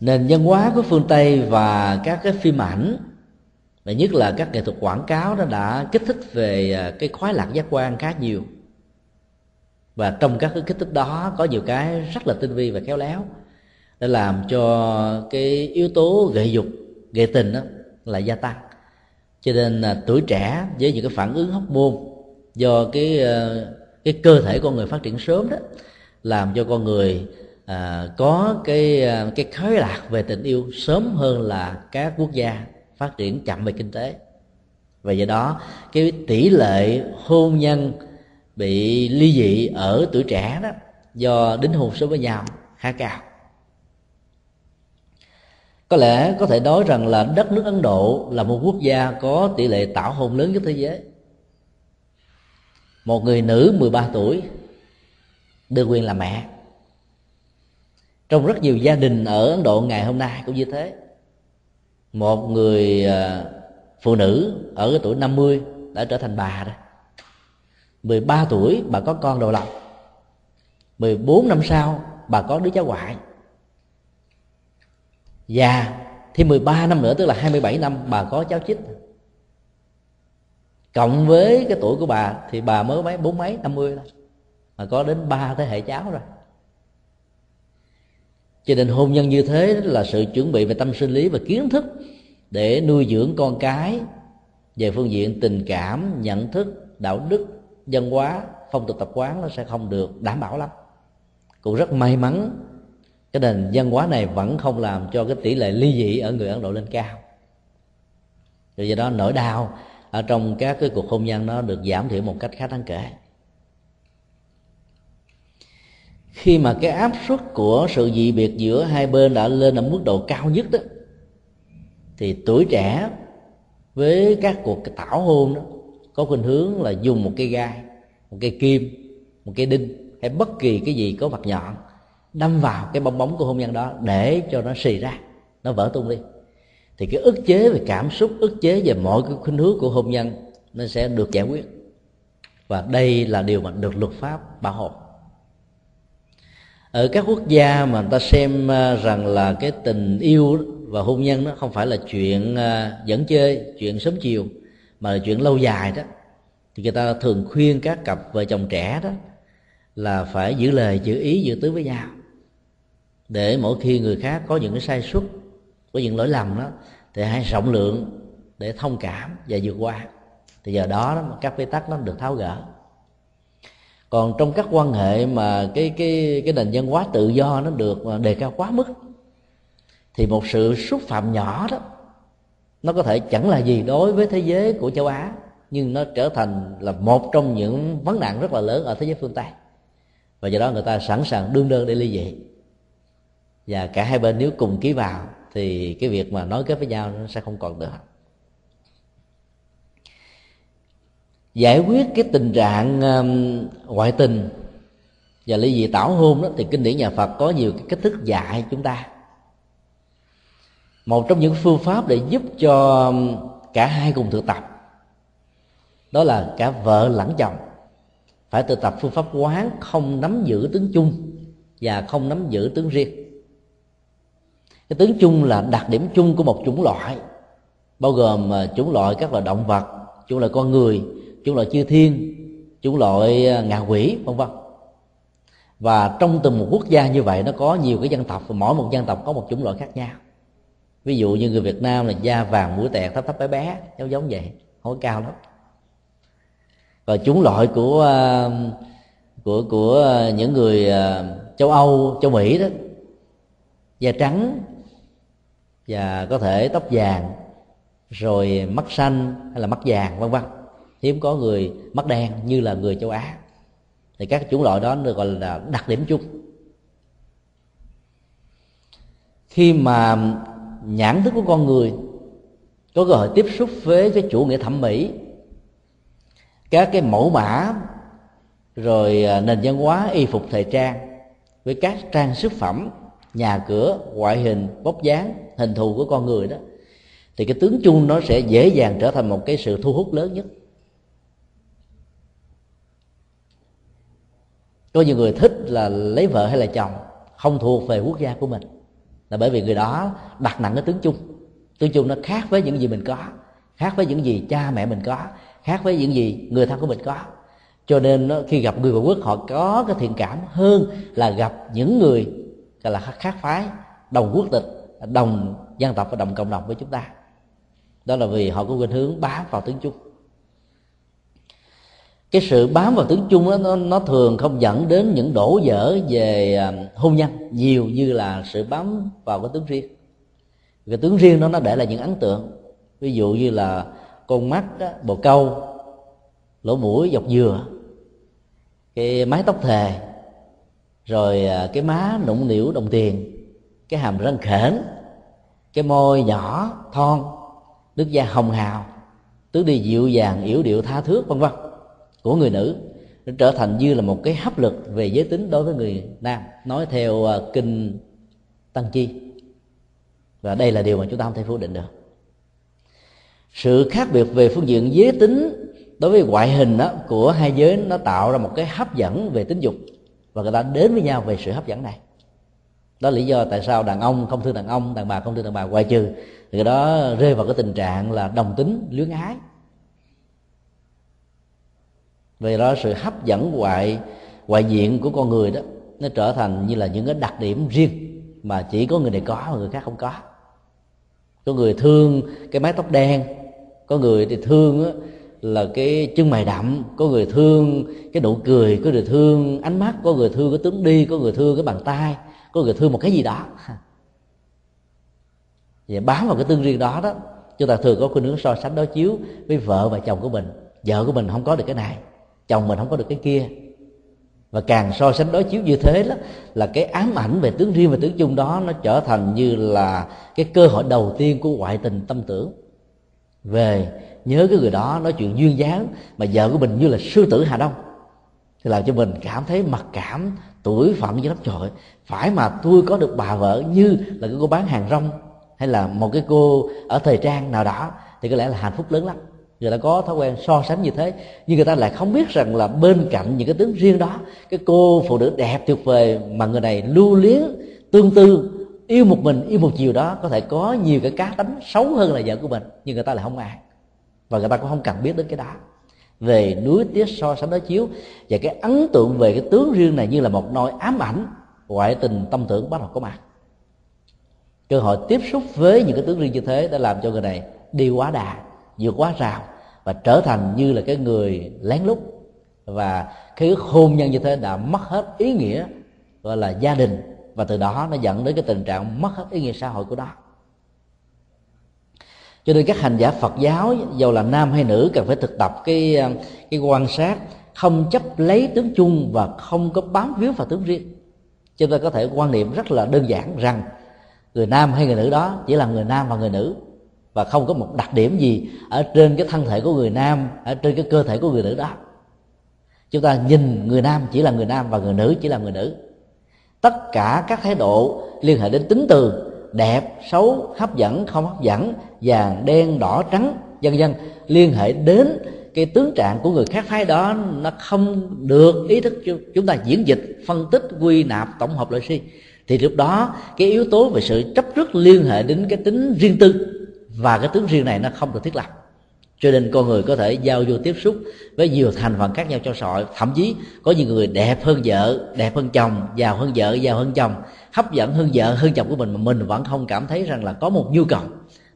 nền văn hóa của phương tây và các cái phim ảnh, và nhất là các nghệ thuật quảng cáo nó đã kích thích về à, cái khoái lạc giác quan khá nhiều. Và trong các cái kích thích đó có nhiều cái rất là tinh vi và khéo léo để làm cho cái yếu tố gợi dục gợi tình đó là gia tăng. Cho nên là tuổi trẻ với những cái phản ứng hóc môn do cái à, cái cơ thể con người phát triển sớm đó, làm cho con người à, có cái à, cái khói lạc về tình yêu sớm hơn là các quốc gia phát triển chậm về kinh tế. Và do đó cái tỷ lệ hôn nhân bị ly dị ở tuổi trẻ đó do đính hôn sớm với nhau khá cao. Có lẽ có thể nói rằng là đất nước ấn độ là một quốc gia có tỷ lệ tảo hôn lớn nhất thế giới. Một người nữ 13 tuổi được quyền làm mẹ trong rất nhiều gia đình ở ấn độ, ngày hôm nay cũng như thế. Một người à, phụ nữ ở cái tuổi 50 đã trở thành bà rồi. 13 tuổi bà có con đầu lòng. 14 năm sau bà có đứa cháu ngoại. Và thì 13 năm nữa, tức là 27 năm, bà có cháu chích. Cộng với cái tuổi của bà thì bà mới mấy, bốn mấy, năm mươi thôi. Mà có đến ba thế hệ cháu rồi cho nên hôn nhân như thế là sự chuẩn bị về tâm sinh lý và kiến thức để nuôi dưỡng con cái. Về phương diện tình cảm, nhận thức, đạo đức, văn hóa, phong tục tập quán nó sẽ không được đảm bảo lắm. Cũng rất may mắn, cái nền văn hóa này vẫn không làm cho cái tỷ lệ ly dị ở người ấn độ lên cao. Rồi do đó nỗi đau ở trong các cái cuộc hôn nhân nó được giảm thiểu một cách khá đáng kể. Khi mà cái áp suất của sự dị biệt giữa hai bên đã lên ở mức độ cao nhất đó, thì tuổi trẻ với các cuộc tảo hôn đó có khuynh hướng là dùng một cây gai, một cây kim, một cây đinh hay bất kỳ cái gì có mặt nhọn, đâm vào cái bong bóng của hôn nhân đó để cho nó xì ra, nó vỡ tung đi. Thì cái ức chế về cảm xúc, ức chế về mọi cái khuynh hướng của hôn nhân nó sẽ được giải quyết. Và đây là điều mà được luật pháp bảo hộ ở các quốc gia mà người ta xem ờ, rằng là cái tình yêu và hôn nhân nó không phải là chuyện ờ, dẫn chơi chuyện sớm chiều mà là chuyện lâu dài đó. Thì người ta thường khuyên các cặp vợ chồng trẻ đó là phải giữ lời giữ ý giữ tứ với nhau. Để mỗi khi người khác có những cái sai suất có những lỗi lầm đó thì hãy rộng lượng để thông cảm và vượt qua. Thì giờ đó, đó các bế tắc nó được tháo gỡ còn trong các quan hệ mà cái cái cái nền văn hóa tự do nó được à, đề cao quá mức, thì một sự xúc phạm nhỏ đó, nó có thể chẳng là gì đối với thế giới của châu á, nhưng nó trở thành là một trong những vấn nạn rất là lớn ở thế giới phương tây. Và do đó người ta sẵn sàng đương đơn để ly dị. Và cả hai bên nếu cùng ký vào thì cái việc mà nói kết với nhau nó sẽ không còn được giải quyết cái tình trạng um, ngoại tình và ly dị tảo hôn đó, thì kinh điển nhà Phật có nhiều cái cách thức dạy chúng ta. Một trong những phương pháp để giúp cho um, cả hai cùng thực tập đó là cả vợ lẫn chồng. Phải thực tập phương pháp quán không nắm giữ tướng chung và không nắm giữ tướng riêng. Cái tướng chung là đặc điểm chung của một chủng loại, bao gồm à, chủng loại các loài động vật, chủng loại con người chủng loại chư thiên chủng loại à, ngạ quỷ, vân vân. Và trong từng một quốc gia như vậy, nó có nhiều cái dân tộc và mỗi một dân tộc có một chủng loại khác nhau. Ví dụ như người Việt Nam là da vàng, mũi tẹt thấp thấp bé bé, giống giống vậy, không cao lắm. Và chủng loại của à, của của à, những người châu Âu, châu Mỹ đó, da trắng và có thể tóc vàng, rồi mắt xanh hay là mắt vàng, vân vân hiếm có người mắt đen như là người châu á. Thì các chủng loại đó được gọi là đặc điểm chung. Khi mà nhãn thức của con người có cơ hội tiếp xúc với cái chủ nghĩa thẩm mỹ, các cái mẫu mã, rồi à, nền văn hóa, y phục thời trang với các trang sức phẩm, nhà cửa, ngoại hình, bóc dáng, hình thù của con người đó, thì cái tướng chung nó sẽ dễ dàng trở thành một cái sự thu hút lớn nhất. Có nhiều người thích là lấy vợ hay là chồng không thuộc về quốc gia của mình. Là bởi vì người đó đặt nặng cái tướng chung. Tướng chung nó khác với những gì mình có, khác với những gì cha mẹ mình có, khác với những gì người thân của mình có. Cho nên khi gặp người ngoại quốc, họ có cái thiện cảm hơn là gặp những người, gọi là khác phái, đồng quốc tịch, đồng dân tộc và đồng cộng đồng với chúng ta. Đó là vì họ có khuynh hướng bám vào tướng chung cái sự bám vào tướng chung đó, nó, nó thường không dẫn đến những đổ vỡ về à, hôn nhân nhiều như là sự bám vào cái tướng riêng. Cái tướng riêng đó nó để lại những ấn tượng. Ví dụ như là con mắt đó, bồ câu lỗ mũi dọc dừa cái mái tóc thề rồi à, cái má nụng nỉu đồng tiền cái hàm răng khểnh cái môi nhỏ thon nước da hồng hào tứ đi dịu dàng yểu điệu tha thước vân vân của người nữ nó trở thành như là một cái hấp lực về giới tính đối với người nam. Nói theo à, kinh tăng chi và đây là điều mà chúng ta không thể phủ định được. Sự khác biệt về phương diện giới tính đối với ngoại hình đó, của hai giới nó tạo ra một cái hấp dẫn về tính dục và người ta đến với nhau về sự hấp dẫn này. Đó là lý do tại sao đàn ông không thương đàn ông đàn bà không thương đàn bà ngoại trừ thì đó rơi vào cái tình trạng là đồng tính luyến ái vì đó sự hấp dẫn ngoại ngoại diện của con người đó, nó trở thành như là những cái đặc điểm riêng mà chỉ có người này có mà người khác không có. Có người thương cái mái tóc đen, có người thì thương á là cái chân mày đậm, có người thương cái nụ cười, có người thương ánh mắt, có người thương cái tướng đi, có người thương cái bàn tay, có người thương một cái gì đó. Và bám vào cái tương riêng đó đó, chúng ta thường có khuynh hướng so sánh, đối chiếu với vợ và chồng của mình. Vợ của mình không có được cái này chồng mình không có được cái kia. Và càng so sánh đối chiếu như thế đó, là cái ám ảnh về tướng riêng và tướng chung đó, nó trở thành như là cái cơ hội đầu tiên của ngoại tình tâm tưởng. Về nhớ cái người đó nói chuyện duyên dáng mà vợ của mình như là sư tử hà đông, thì làm cho mình cảm thấy mặc cảm, tuổi phận như lắm. Trời phải mà tôi có được bà vợ như là cái cô bán hàng rong hay là một cái cô ở thời trang nào đó, thì có lẽ là hạnh phúc lớn lắm người ta có thói quen so sánh như thế, nhưng người ta lại không biết rằng là bên cạnh những cái tướng riêng đó, cái cô phụ nữ đẹp tuyệt vời mà người này lưu luyến, tương tư, yêu một mình, yêu một chiều đó có thể có nhiều cái cá tính xấu hơn là vợ của mình, nhưng người ta lại không ai. Và người ta cũng không cần biết đến cái đó. Về núi tiết so sánh đối chiếu và cái ấn tượng về cái tướng riêng này như là một nỗi ám ảnh, ngoại tình tâm tưởng bắt đầu có mặt. Cơ hội tiếp xúc với những cái tướng riêng như thế đã làm cho người này đi quá đà vượt quá rào và trở thành như là cái người lén lút. Và cái ước hôn nhân như thế đã mất hết ý nghĩa, gọi là gia đình. Và từ đó nó dẫn đến cái tình trạng mất hết ý nghĩa xã hội của đó cho nên các hành giả Phật giáo dầu là nam hay nữ, cần phải thực tập cái cái quan sát, không chấp lấy tướng chung và không có bám víu vào tướng riêng. Chúng ta có thể quan niệm rất là đơn giản rằng người nam hay người nữ đó chỉ là người nam và người nữ và không có một đặc điểm gì ở trên cái thân thể của người nam, ở trên cái cơ thể của người nữ đó. Chúng ta nhìn người nam chỉ là người nam và người nữ chỉ là người nữ. Tất cả các thái độ liên hệ đến tính từ đẹp, xấu, hấp dẫn, không hấp dẫn, vàng, đen, đỏ, trắng, vân vân, liên hệ đến cái tướng trạng của người khác phái đó, nó không được ý thức chúng ta diễn dịch, phân tích, quy nạp, tổng hợp lại suy. Thì lúc đó cái yếu tố về sự chấp trước liên hệ đến cái tính riêng tư và cái tướng riêng này nó không được thiết lập. Cho nên con người có thể giao du tiếp xúc với nhiều thành phần khác nhau trong xã hội. Thậm chí có những người đẹp hơn vợ, đẹp hơn chồng, giàu hơn vợ, giàu hơn chồng, hấp dẫn hơn vợ, hơn chồng của mình mà mình vẫn không cảm thấy rằng là có một nhu cầu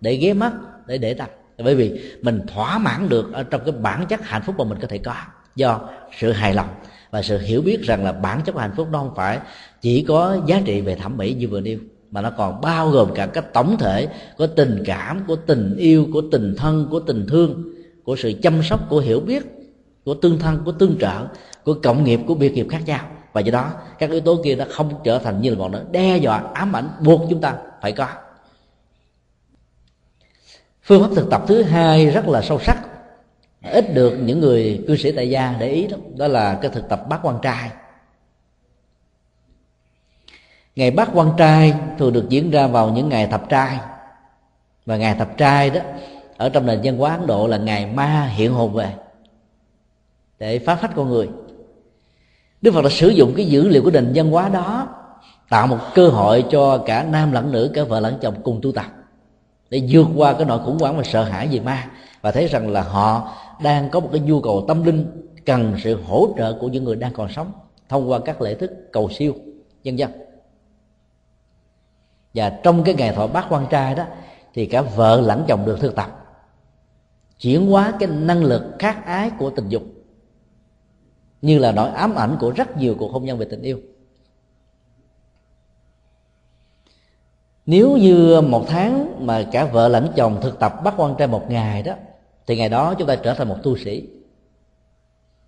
để ghé mắt, để để tâm. Bởi vì mình thỏa mãn được ở trong cái bản chất hạnh phúc mà mình có thể có do sự hài lòng và sự hiểu biết rằng là bản chất của hạnh phúc đó không phải chỉ có giá trị về thẩm mỹ như vừa nêu mà nó còn bao gồm cả cái tổng thể của tình cảm của tình yêu của tình thân của tình thương của sự chăm sóc của hiểu biết của tương thân của tương trợ của cộng nghiệp của biệt nghiệp khác nhau. Và do đó các yếu tố kia nó không trở thành như là bọn nó. Đe dọa ám ảnh buộc chúng ta phải có. Phương pháp thực tập thứ hai rất là sâu sắc. Ít được những người cư sĩ tại gia để ý đó, đó là cái thực tập bát quan trai ngày bát quan trai thường được diễn ra vào những ngày thập trai. Và ngày thập trai đó, ở trong nền văn hóa ấn độ là ngày ma hiện hồn về, để phá phách con người. Đức phật đã sử dụng cái dữ liệu của nền văn hóa đó, tạo một cơ hội cho cả nam lẫn nữ, cả vợ lẫn chồng cùng tu tập, để vượt qua cái nỗi khủng hoảng và sợ hãi về ma. Và thấy rằng là họ đang có một cái nhu cầu tâm linh, cần sự hỗ trợ của những người đang còn sống thông qua các lễ thức cầu siêu, nhân dân và trong cái ngày thọ bát quan trai đó, thì cả vợ lẫn chồng được thực tập, chuyển hóa cái năng lực khát ái của tình dục. Như là nỗi ám ảnh của rất nhiều cuộc hôn nhân về tình yêu. Nếu như một tháng mà cả vợ lẫn chồng thực tập bắt quan trai một ngày đó, thì ngày đó chúng ta trở thành một tu sĩ.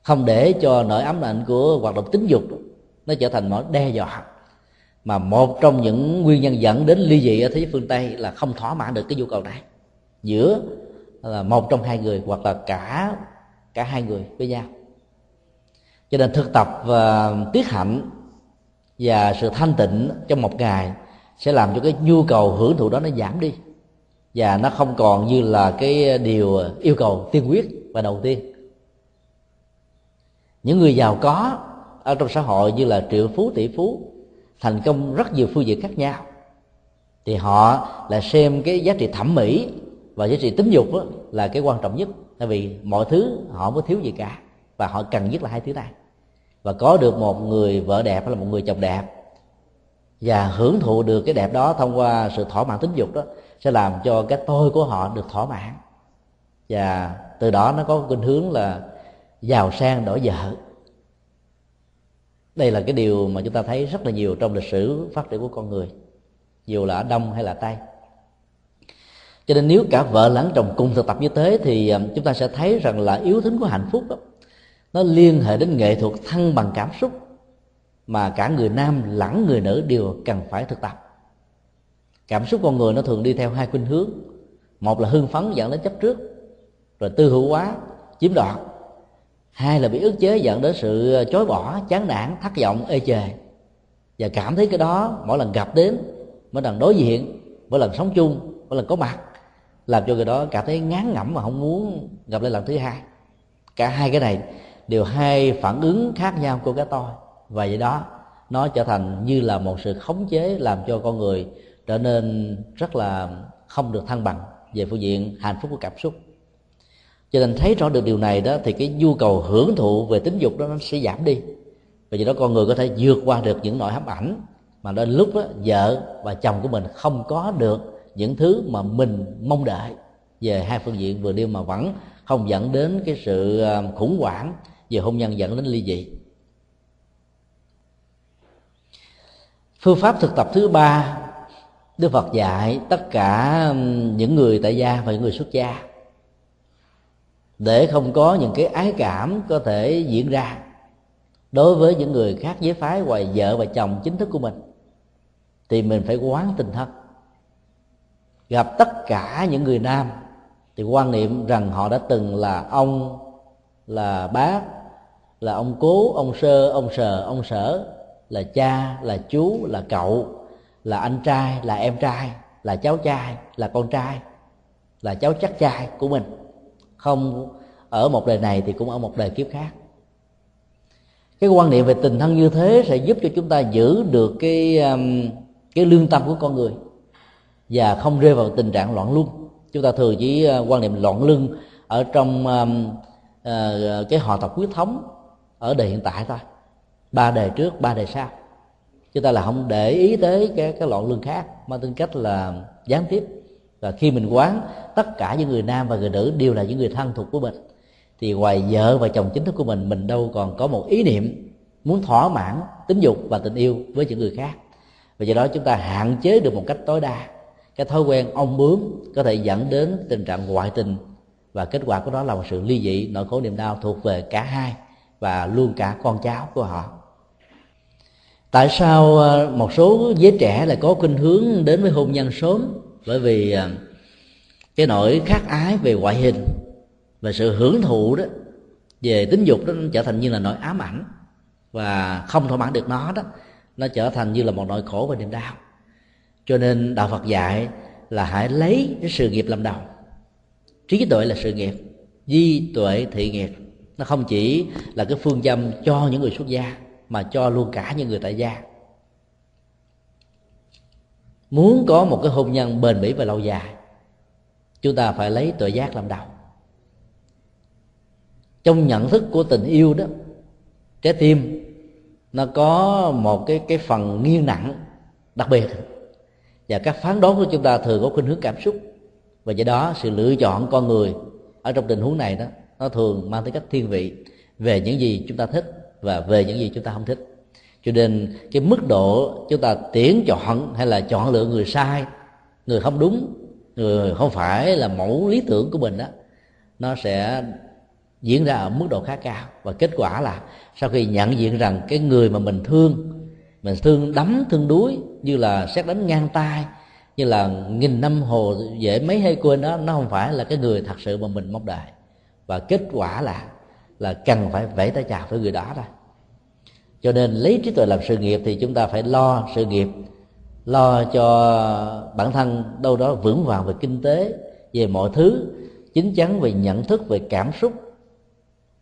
Không để cho nỗi ám ảnh của hoạt động tính dục nó trở thành mối đe dọa mà một trong những nguyên nhân dẫn đến ly dị ở thế giới phương tây là không thỏa mãn được cái nhu cầu này. Giữa là một trong hai người hoặc là cả cả hai người với nhau. Cho nên thực tập và tiết hạnh và sự thanh tịnh trong một ngày sẽ làm cho cái nhu cầu hưởng thụ đó nó giảm đi. Và nó không còn như là cái điều yêu cầu tiên quyết và đầu tiên. Những người giàu có ở trong xã hội như là triệu phú, tỷ phú thành công rất nhiều phương diện khác nhau. Thì họ lại xem cái giá trị thẩm mỹ và giá trị tính dục là cái quan trọng nhất. Tại vì mọi thứ họ không có thiếu gì cả và họ cần nhất là hai thứ này. Và có được một người vợ đẹp hay là một người chồng đẹp và hưởng thụ được cái đẹp đó thông qua sự thỏa mãn tính dục đó sẽ làm cho cái tôi của họ được thỏa mãn. Và từ đó nó có khuynh hướng là giàu sang, đổi vợ đây là cái điều mà chúng ta thấy rất là nhiều trong lịch sử phát triển của con người dù là ở đông hay là tây. Cho nên nếu cả vợ lẫn chồng cùng thực tập như thế thì à, chúng ta sẽ thấy rằng là yếu tính của hạnh phúc đó, nó liên hệ đến nghệ thuật thăng bằng cảm xúc mà cả người nam lẫn người nữ đều cần phải thực tập. Cảm xúc con người nó thường đi theo hai khuynh hướng. Một là hưng phấn dẫn đến chấp trước rồi tư hữu quá chiếm đoạt hai là bị ức chế dẫn đến sự chối bỏ, chán nản, thất vọng, ê chề. Và cảm thấy cái đó mỗi lần gặp đến, mỗi lần đối diện, mỗi lần sống chung, mỗi lần có mặt, làm cho người đó cảm thấy ngán ngẩm và không muốn gặp lại lần thứ hai. Cả hai cái này, đều hai phản ứng khác nhau của cái tôi. Và vậy đó, nó trở thành như là một sự khống chế làm cho con người trở nên rất là không được thăng bằng về phương diện hạnh phúc của cảm xúc cho nên thấy rõ được điều này đó thì cái nhu cầu hưởng thụ về tính dục đó nó sẽ giảm đi. Và do đó con người có thể vượt qua được những nỗi hấp ảnh mà đến lúc đó, vợ và chồng của mình không có được những thứ mà mình mong đợi. Về hai phương diện vừa nêu mà vẫn không dẫn đến cái sự ờ, khủng hoảng về hôn nhân dẫn đến ly dị. Phương pháp thực tập thứ ba đức phật dạy tất cả những người tại gia và những người xuất gia để không có những cái ái cảm có thể diễn ra đối với những người khác giới phái ngoài vợ và chồng chính thức của mình, thì mình phải quán tình thân. Gặp tất cả những người nam, thì quan niệm rằng họ đã từng là ông, là bác, là ông cố, ông sơ, ông sờ, ông sở, là cha, là chú, là cậu, là anh trai, là em trai, là cháu trai, là con trai, là cháu chắc trai của mình không ở một đời này thì cũng ở một đời kiếp khác. Cái quan niệm về tình thân như thế sẽ giúp cho chúng ta giữ được cái um, cái lương tâm của con người và không rơi vào tình trạng loạn luân. Chúng ta thường chỉ ờ, quan niệm loạn luân ở trong um, uh, cái họ tộc huyết thống ở đời hiện tại thôi. Ba đời trước ba đời sau. Chúng ta là không để ý tới cái cái loạn luân khác mà tính cách là gián tiếp và khi mình quán tất cả những người nam và người nữ đều là những người thân thuộc của mình, thì ngoài vợ và chồng chính thức của mình mình đâu còn có một ý niệm muốn thỏa mãn tính dục và tình yêu với những người khác. Và do đó chúng ta hạn chế được một cách tối đa cái thói quen ong bướm có thể dẫn đến tình trạng ngoại tình. Và kết quả của đó là một sự ly dị, nỗi khổ niềm đau thuộc về cả hai và luôn cả con cháu của họ. Tại sao ờ, một số giới trẻ lại có khuynh hướng đến với hôn nhân sớm? Bởi vì à, cái nỗi khát ái về ngoại hình và sự hưởng thụ đó về tính dục đó nó trở thành như là nỗi ám ảnh và không thỏa mãn được nó đó, nó trở thành như là một nỗi khổ và niềm đau. Cho nên đạo phật dạy là hãy lấy cái sự nghiệp làm đầu. Trí tuệ là sự nghiệp, di tuệ thị nghiệp. Nó không chỉ là cái phương châm cho những người xuất gia, mà cho luôn cả những người tại gia muốn có một cái hôn nhân bền bỉ và lâu dài, chúng ta phải lấy tự giác làm đầu. Trong nhận thức của tình yêu đó, trái tim nó có một cái cái phần nghiêng nặng đặc biệt. Và các phán đoán của chúng ta thường có khuynh hướng cảm xúc. Và do đó, sự lựa chọn con người ở trong tình huống này đó, nó thường mang tính cách thiên vị về những gì chúng ta thích và về những gì chúng ta không thích cho nên cái mức độ chúng ta tuyển chọn hay là chọn lựa người sai, người không đúng, người không phải là mẫu lý tưởng của mình đó nó sẽ diễn ra ở mức độ khá cao. Và kết quả là sau khi nhận diện rằng cái người mà mình thương mình thương đắm, thương đuối, như là xét đánh ngang tay, như là nghìn năm hồ dễ mấy hay quên đó, nó không phải là cái người thật sự mà mình mong đợi. Và kết quả là là cần phải vẫy tay chào với người đó thôi cho nên lấy trí tuệ làm sự nghiệp thì chúng ta phải lo sự nghiệp, lo cho bản thân đâu đó vững vàng về kinh tế, về mọi thứ chính chắn về nhận thức, về cảm xúc,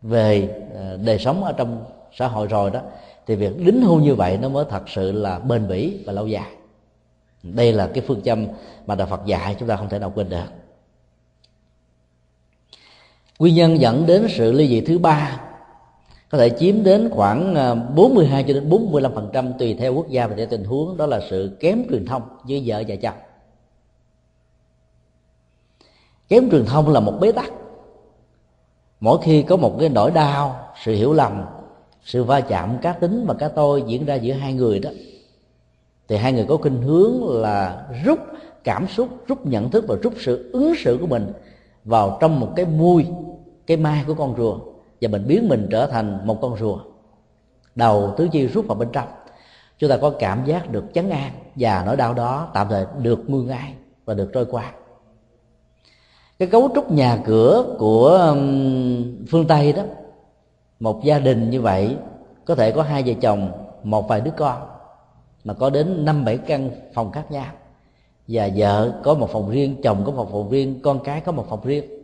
về ờ, đời sống ở trong xã hội rồi đó. Thì việc đính hôn như vậy nó mới thật sự là bền bỉ và lâu dài. Đây là cái phương châm mà đạo Phật dạy, chúng ta không thể nào quên được. Nguyên nhân dẫn đến sự ly dị thứ ba có thể chiếm đến khoảng à, 42 cho đến 45 phần trăm tùy theo quốc gia và theo tình huống. Đó là sự kém truyền thông giữa vợ và chồng. Kém truyền thông là một bế tắc. Mỗi khi có một cái nỗi đau, sự hiểu lầm, sự va chạm cá tính và cá tôi diễn ra giữa hai người đó, thì hai người có khuynh hướng là rút cảm xúc, rút nhận thức và rút sự ứng xử của mình vào trong một cái mui, cái mai của con rùa và mình biến mình trở thành một con rùa. Đầu tứ chi rút vào bên trong. Chúng ta có cảm giác được chấn an và nỗi đau đó tạm thời được nguôi ngay và được trôi qua. Cái cấu trúc nhà cửa của phương tây đó, một gia đình như vậy, có thể có hai vợ chồng, một vài đứa con, mà có đến năm bảy căn phòng khác nhau. Và vợ có một phòng riêng, chồng có một phòng riêng, con cái có một phòng riêng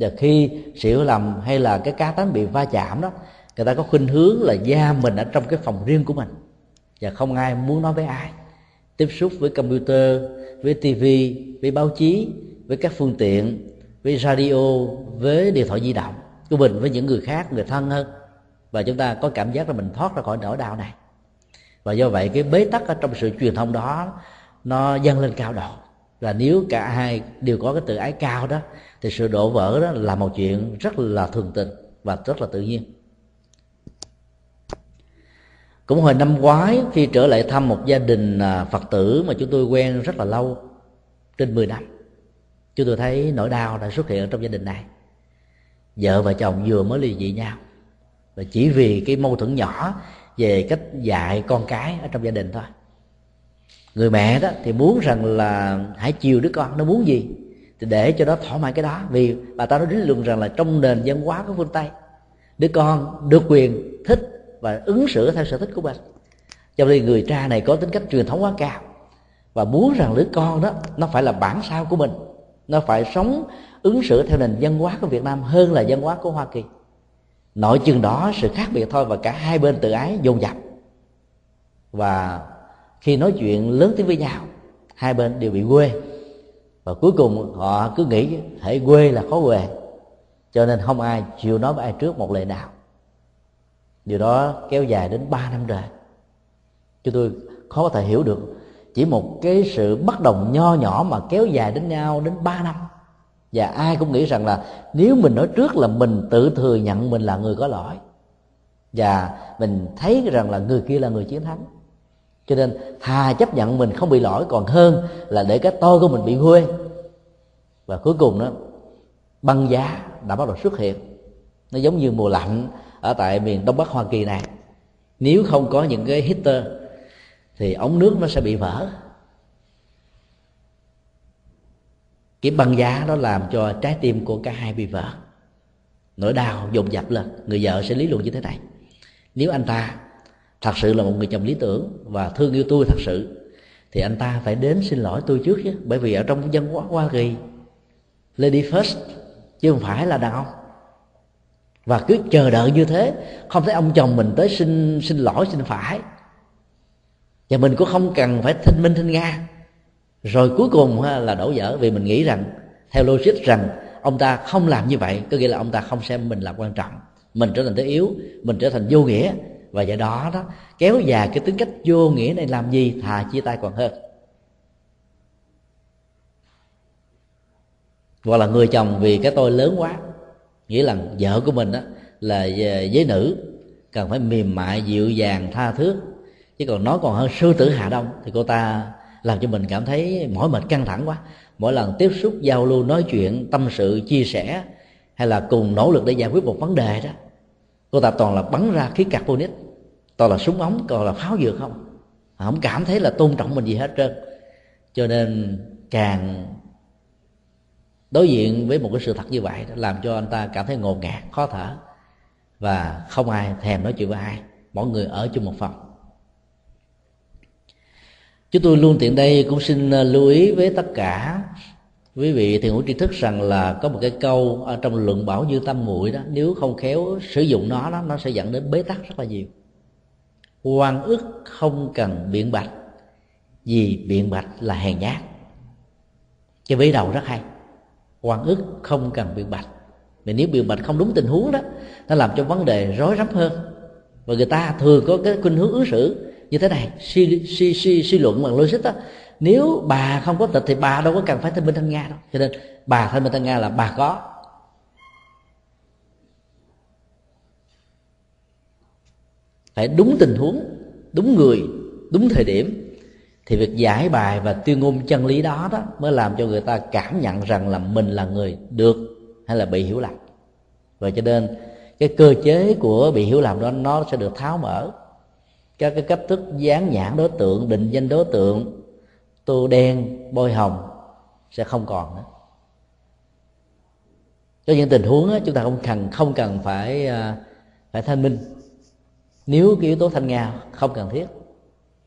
và khi sự hiểu lầm hay là cái cá tánh bị va chạm đó, người ta có khuynh hướng là da mình ở trong cái phòng riêng của mình. Và không ai muốn nói với ai. Tiếp xúc với computer, với tivi với báo chí, với các phương tiện, với radio, với điện thoại di động. Của mình với những người khác, người thân hơn. Và chúng ta có cảm giác là mình thoát ra khỏi nỗi đau này. Và do vậy cái bế tắc ở trong sự truyền thông đó, nó dâng lên cao độ. Và nếu cả hai đều có cái tự ái cao đó thì sự đổ vỡ đó là một chuyện rất là thường tình và rất là tự nhiên. Cũng hồi năm ngoái, khi trở lại thăm một gia đình à, phật tử mà chúng tôi quen rất là lâu, trên 10 năm, chúng tôi thấy nỗi đau đã xuất hiện ở trong gia đình này. Vợ và chồng vừa mới ly dị nhau, và chỉ vì cái mâu thuẫn nhỏ về cách dạy con cái ở trong gia đình thôi. Người mẹ đó thì muốn rằng là hãy chiều đứa con, nó muốn gì? Thì để cho nó thỏa mãn cái đó. Vì bà ta nói lý luận rằng là trong nền văn hóa của phương tây, đứa con được quyền thích và ứng xử theo sở thích của mình. Cho nên người cha này có tính cách truyền thống quá cao. Và muốn rằng đứa con đó, nó phải là bản sao của mình. Nó phải sống, ứng xử theo nền văn hóa của việt nam hơn là văn hóa của hoa kỳ. Nội chừng đó, sự khác biệt thôi và cả hai bên tự ái dồn dập. Và khi nói chuyện lớn tiếng với nhau, hai bên đều bị quê và cuối cùng họ cứ nghĩ hãy quê là khó quê. Cho nên không ai chịu nói với ai trước một lời nào. Điều đó kéo dài đến ba năm trời. Chúng tôi khó có thể hiểu được chỉ một cái sự bất đồng nho nhỏ mà kéo dài đến nhau đến ba năm. Và ai cũng nghĩ rằng là nếu mình nói trước là mình tự thừa nhận mình là người có lỗi và mình thấy rằng là người kia là người chiến thắng cho nên thà chấp nhận mình không bị lỗi, còn hơn là để cái tôi của mình bị huê và cuối cùng đó, băng giá đã bắt đầu xuất hiện. Nó giống như mùa lạnh ở tại miền đông bắc hoa kỳ này. Nếu không có những cái heater, thì ống nước nó sẽ bị vỡ. Cái băng giá nó làm cho trái tim của cả hai bị vỡ. Nỗi đau dồn dập lên. Người vợ sẽ lý luận như thế này. Nếu anh ta thật sự là một người chồng lý tưởng và thương yêu tôi thật sự. Thì anh ta phải đến xin lỗi tôi trước chứ bởi vì ở trong dân hóa hoa kỳ, lady first, chứ không phải là đàn ông. Và cứ chờ đợi như thế, không thấy ông chồng mình tới xin xin lỗi, xin phải. Và mình cũng không cần phải thanh minh thanh nga. Rồi cuối cùng là đổ vỡ vì mình nghĩ rằng, theo logic rằng, ông ta không làm như vậy, có nghĩa là ông ta không xem mình là quan trọng. Mình trở thành thế yếu, mình trở thành vô nghĩa và do đó đó, kéo dài cái tính cách vô nghĩa này làm gì? Thà chia tay còn hơn. Hoặc là người chồng vì cái tôi lớn quá, nghĩa là vợ của mình đó là giới nữ, cần phải mềm mại, dịu dàng, tha thước chứ còn nó còn hơn sư tử hạ đông, thì cô ta làm cho mình cảm thấy mỏi mệt căng thẳng quá. Mỗi lần tiếp xúc, giao lưu, nói chuyện, tâm sự, chia sẻ, hay là cùng nỗ lực để giải quyết một vấn đề đó cô ta toàn là bắn ra khí carbonic. Toàn là súng ống toàn là pháo dược không? À, không cảm thấy là tôn trọng mình gì hết trơn. Cho nên càng đối diện với một cái sự thật như vậy đó, làm cho anh ta cảm thấy ngột ngạt khó thở. Và không ai thèm nói chuyện với ai. Mọi người ở chung một phòng. Chúng tôi luôn tiện đây cũng xin à, lưu ý với tất cả quý vị thiền hữu tri thức rằng là có một cái câu ở trong luận bảo như tâm muội đó, nếu không khéo sử dụng nó đó nó sẽ dẫn đến bế tắc rất là nhiều. Quan ức không cần biện bạch, vì biện bạch là hèn nhát. Cái vế đầu rất hay. Quan ức không cần biện bạch. Vì nếu biện bạch không đúng tình huống đó, nó làm cho vấn đề rối rắm hơn. Và người ta thường có cái khuynh hướng ứng xử như thế này. Suy suy suy suy luận bằng logic đó nếu bà không có tịch thì bà đâu có cần phải thanh minh thanh nga đâu. Cho nên bà thanh minh thanh nga là bà có. Phải đúng tình huống, đúng người, đúng thời điểm thì việc giải bài và tuyên ngôn chân lý đó đó mới làm cho người ta cảm nhận rằng là mình là người được hay là bị hiểu lầm. Và cho nên cái cơ chế của bị hiểu lầm đó nó sẽ được tháo mở. Các cái cách thức dán nhãn đối tượng, định danh đối tượng tô đen bôi hồng sẽ không còn nữa. Có những tình huống đó, chúng ta không cần không cần phải à, phải thanh minh. Nếu cái yếu tố thanh nga không cần thiết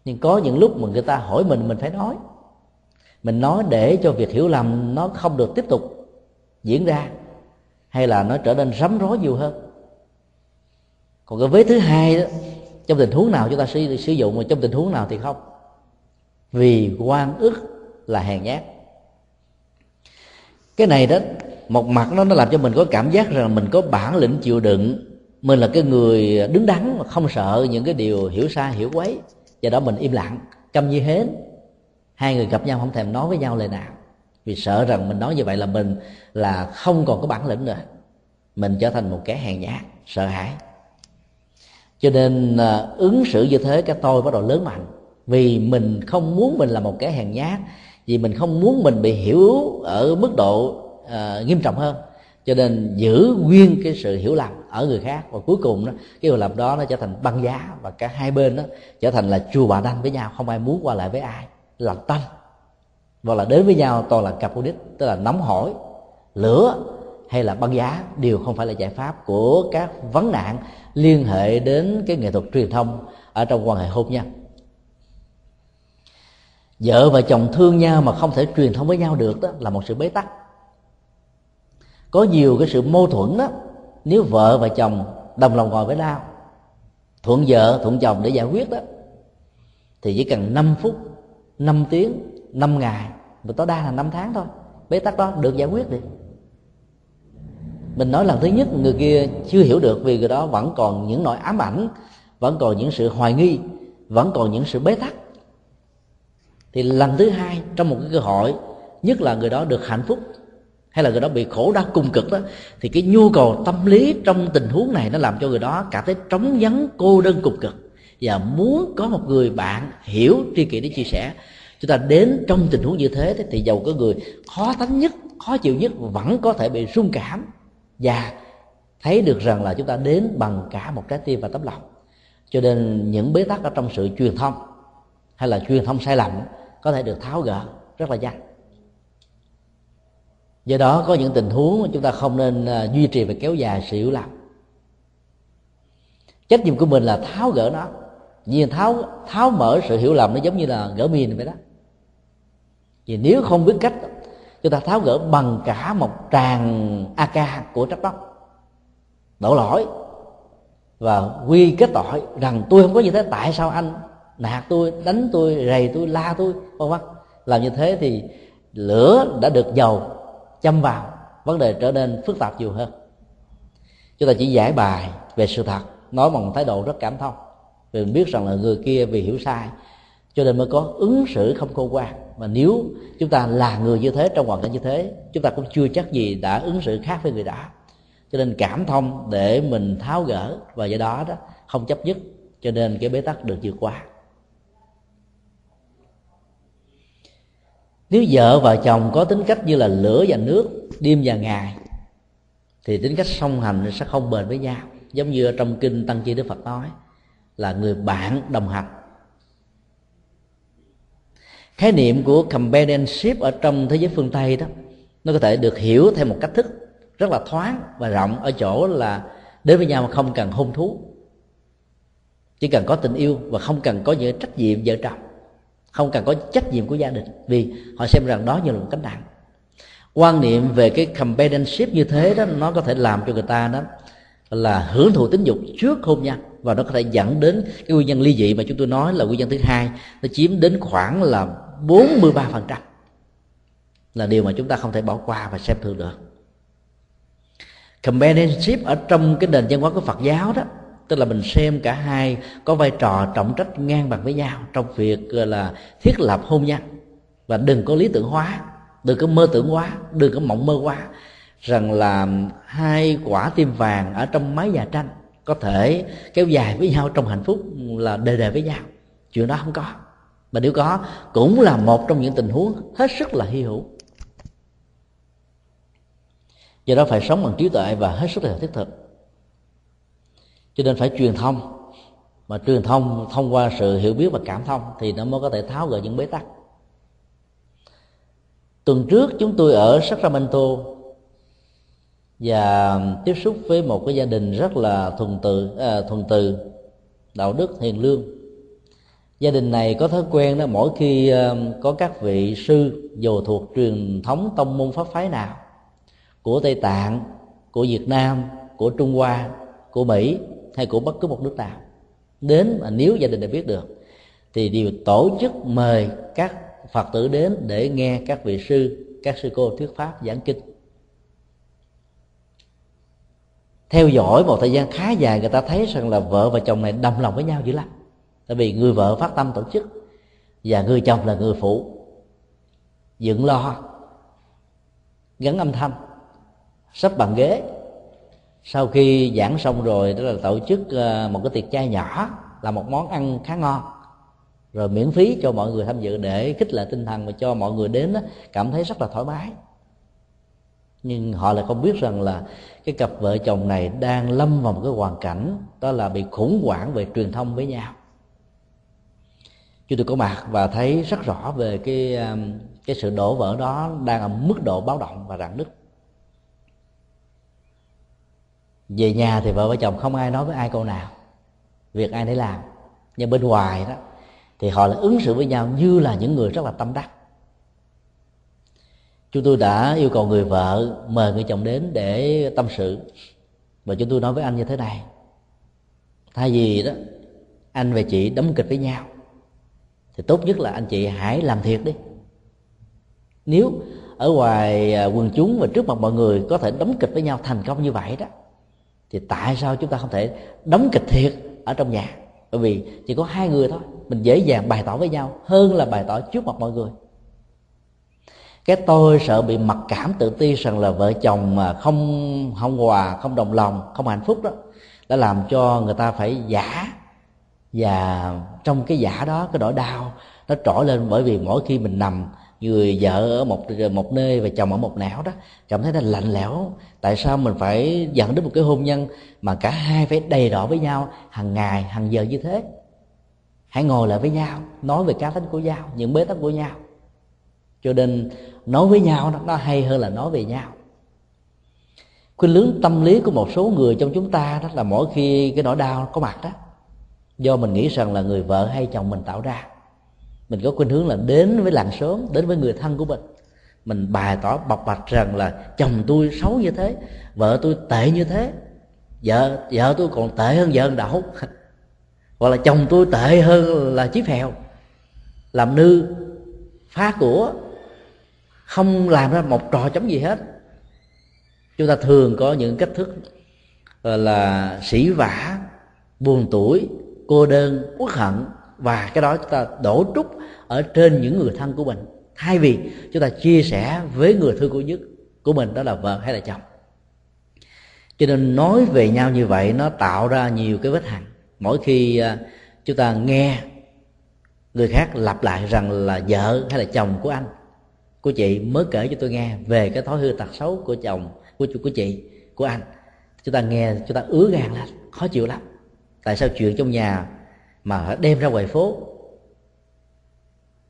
nhưng có những lúc mà người ta hỏi mình mình phải nói. Mình nói để cho việc hiểu lầm nó không được tiếp tục diễn ra hay là nó trở nên rắm rối nhiều hơn. Còn cái vế thứ hai đó trong tình huống nào chúng ta sử, sử dụng mà trong tình huống nào thì không? Vì quan ức là hèn nhát. Cái này đó, một mặt nó nó làm cho mình có cảm giác rằng mình có bản lĩnh chịu đựng. Mình là cái người đứng đắn mà không sợ những cái điều hiểu sai, hiểu quấy. Do đó mình im lặng, câm như hến. Hai người gặp nhau không thèm nói với nhau lời nào. Vì sợ rằng mình nói như vậy là mình là không còn có bản lĩnh nữa. Mình trở thành một kẻ hèn nhát, sợ hãi. Cho nên à, ứng xử như thế, cái tôi bắt đầu lớn mạnh vì mình không muốn mình là một kẻ hèn nhát vì mình không muốn mình bị hiểu ở mức độ uh, nghiêm trọng hơn. Cho nên giữ nguyên cái sự hiểu lầm ở người khác và cuối cùng đó cái hiểu lầm đó nó trở thành băng giá và cả hai bên đó trở thành là chùa bà đanh với nhau không ai muốn qua lại với ai. Lạnh tâm. Và là đến với nhau toàn là cặp đích tức là nóng hổi lửa hay là băng giá đều không phải là giải pháp của các vấn nạn liên hệ đến cái nghệ thuật truyền thông ở trong quan hệ hôn nhân vợ và chồng thương nhau mà không thể truyền thông với nhau được đó là một sự bế tắc. Có nhiều cái sự mâu thuẫn đó, nếu vợ và chồng đồng lòng ngồi với nhau, thuận vợ, thuận chồng để giải quyết đó, thì chỉ cần 5 phút 5 tiếng 5 ngày và tối đa là 5 tháng thôi, bế tắc đó được giải quyết đi. Mình nói lần thứ nhất, người kia chưa hiểu được vì người đó vẫn còn những nỗi ám ảnh, vẫn còn những sự hoài nghi, vẫn còn những sự bế tắc thì lần thứ hai trong một cái cơ hội, nhất là người đó được hạnh phúc hay là người đó bị khổ đau cùng cực đó, thì cái nhu cầu tâm lý trong tình huống này nó làm cho người đó cảm thấy trống vắng, cô đơn cùng cực. Và muốn có một người bạn hiểu tri kỷ để chia sẻ. Chúng ta đến trong tình huống như thế thì giàu có người khó tánh nhất, khó chịu nhất vẫn có thể bị rung cảm. Và thấy được rằng là chúng ta đến bằng cả một trái tim và tấm lòng. Cho nên những bế tắc ở trong sự truyền thông hay là truyền thông sai lầm có thể được tháo gỡ, rất là nhanh. Do đó, có những tình huống chúng ta không nên à, duy trì và kéo dài sự hiểu lầm. Trách nhiệm của mình là tháo gỡ nó. Vì tháo tháo mở sự hiểu lầm nó giống như là gỡ mìn vậy đó. Vì nếu không biết cách, chúng ta tháo gỡ bằng cả một tràng ak của trách móc. Đổ lỗi và quy kết tội rằng tôi không có như thế, tại sao anh nạt tôi, đánh tôi, rầy tôi, la tôi, vân vân. Làm như thế thì lửa đã được dầu châm vào, vấn đề trở nên phức tạp nhiều hơn. Chúng ta chỉ giải bài về sự thật, nói bằng thái độ rất cảm thông. Vì mình biết rằng là người kia vì hiểu sai, cho nên mới có ứng xử không khôn ngoan. Mà nếu chúng ta là người như thế, trong hoàn cảnh như thế, chúng ta cũng chưa chắc gì đã ứng xử khác với người đã. Cho nên cảm thông để mình tháo gỡ, và do đó đó, không chấp nhất, cho nên cái bế tắc được vượt qua. Nếu vợ và chồng có tính cách như là lửa và nước, đêm và ngày, thì tính cách song hành sẽ không bền với nhau. Giống như ở trong kinh tăng chi đức phật nói là người bạn đồng hành. Khái niệm của companionship ở trong thế giới phương tây đó, nó có thể được hiểu theo một cách thức rất là thoáng và rộng ở chỗ là đến với nhau mà không cần hôn thú, chỉ cần có tình yêu và không cần có những trách nhiệm vợ chồng không cần có trách nhiệm của gia đình, vì họ xem rằng đó như là một cánh nặng quan niệm về cái companionship như thế đó, nó có thể làm cho người ta đó là hưởng thụ tính dục trước hôn nhân, và nó có thể dẫn đến cái nguyên nhân ly dị mà chúng tôi nói là nguyên nhân thứ hai, nó chiếm đến khoảng là 43% là điều mà chúng ta không thể bỏ qua và xem thường được. Companionship ở trong cái nền văn hóa của Phật giáo đó tức là mình xem cả hai có vai trò trọng trách ngang bằng với nhau trong việc là, thiết lập hôn nhân. Và đừng có lý tưởng hóa, đừng có mơ tưởng quá đừng có mộng mơ quá rằng là hai quả tim vàng ở trong mái nhà tranh có thể kéo dài với nhau trong hạnh phúc là đề đề với nhau. Chuyện đó không có. Mà nếu có, cũng là một trong những tình huống hết sức là hy hữu. Do đó phải sống bằng trí tuệ và hết sức là thiết thực cho nên phải truyền thông. Mà truyền thông thông qua sự hiểu biết và cảm thông thì nó mới có thể tháo gỡ những bế tắc. Tuần trước chúng tôi ở Sacramento và tiếp xúc với một cái gia đình rất là thuần từ à, thuần từ đạo đức hiền lương. Gia đình này có thói quen đó mỗi khi à, có các vị sư dù thuộc truyền thống tông môn pháp phái nào của tây tạng của việt nam của trung hoa của mỹ hay của bất cứ một nước nào. Đến mà nếu gia đình đã biết được, thì đều tổ chức mời các phật tử đến để nghe các vị sư, các sư cô thuyết pháp giảng kinh. Theo dõi một thời gian khá dài, người ta thấy rằng là vợ và chồng này đồng lòng với nhau dữ lắm. Tại vì người vợ phát tâm tổ chức và người chồng là người phụ. Dựng lo gắn âm thanh, sắp bàn ghế sau khi giảng xong rồi đó là tổ chức ờ, một cái tiệc chay nhỏ, là một món ăn khá ngon. Rồi miễn phí cho mọi người tham dự để khích lệ tinh thần và cho mọi người đến cảm thấy rất là thoải mái. Nhưng họ lại không biết rằng là cái cặp vợ chồng này đang lâm vào một cái hoàn cảnh, đó là bị khủng hoảng về truyền thông với nhau. Chúng tôi có mặt và thấy rất rõ về cái ờ, cái sự đổ vỡ đó đang ở mức độ báo động và rạn nứt. Về nhà thì vợ và chồng không ai nói với ai câu nào. Việc ai để làm. Nhưng bên ngoài đó, thì họ lại ứng xử với nhau như là những người rất là tâm đắc. Chúng tôi đã yêu cầu người vợ mời người chồng đến để tâm sự. Và chúng tôi nói với anh như thế này. Thay vì đó, anh và chị đóng kịch với nhau, thì tốt nhất là anh chị hãy làm thiệt đi. Nếu ở ngoài à, quần chúng và trước mặt mọi người có thể đóng kịch với nhau thành công như vậy đó thì tại sao chúng ta không thể đóng kịch thiệt ở trong nhà? Bởi vì chỉ có hai người thôi. Mình dễ dàng bày tỏ với nhau hơn là bày tỏ trước mặt mọi người. Cái tôi sợ bị mặc cảm tự ti rằng là vợ chồng mà không không hòa, không đồng lòng, không hạnh phúc đó, đã làm cho người ta phải giả. Và trong cái giả đó, cái nỗi đau nó trỗi lên bởi vì mỗi khi mình nằm người vợ ở một một nơi và chồng ở một nẻo đó, cảm thấy nó lạnh lẽo. Tại sao mình phải dẫn đến một cái hôn nhân mà cả hai phải đầy đỏ với nhau hàng ngày, hàng giờ như thế? Hãy ngồi lại với nhau, nói về cá tính của nhau, những bế tắc của nhau. Cho nên nói với nhau đó, nó hay hơn là nói về nhau. Khuynh lướng tâm lý của một số người trong chúng ta đó là mỗi khi cái nỗi đau có mặt đó, do mình nghĩ rằng là người vợ hay chồng mình tạo ra mình có khuynh hướng là đến với làng sớm đến với người thân của mình. Mình bày tỏ bộc bạch rằng là chồng tôi xấu như thế, vợ tôi tệ như thế, vợ vợ tôi còn tệ hơn vợ đậu hoặc là chồng tôi tệ hơn là chiếc phèo. Làm nư, phá của, không làm ra một trò chống gì hết. Chúng ta thường có những cách thức ờ, là sĩ vả, buồn tuổi, cô đơn, uất hận và cái đó chúng ta đổ trút ở trên những người thân của mình. Thay vì chúng ta chia sẻ với người thương của nhất, của mình, đó là vợ hay là chồng. Cho nên nói về nhau như vậy, nó tạo ra nhiều cái vết hằn. Mỗi khi à, chúng ta nghe người khác lặp lại rằng là vợ hay là chồng của anh, của chị, mới kể cho tôi nghe về cái thói hư tật xấu của chồng, của của chị, của anh. Chúng ta nghe, chúng ta ứa gan lên, khó chịu lắm. Tại sao chuyện trong nhà mà đem ra ngoài phố.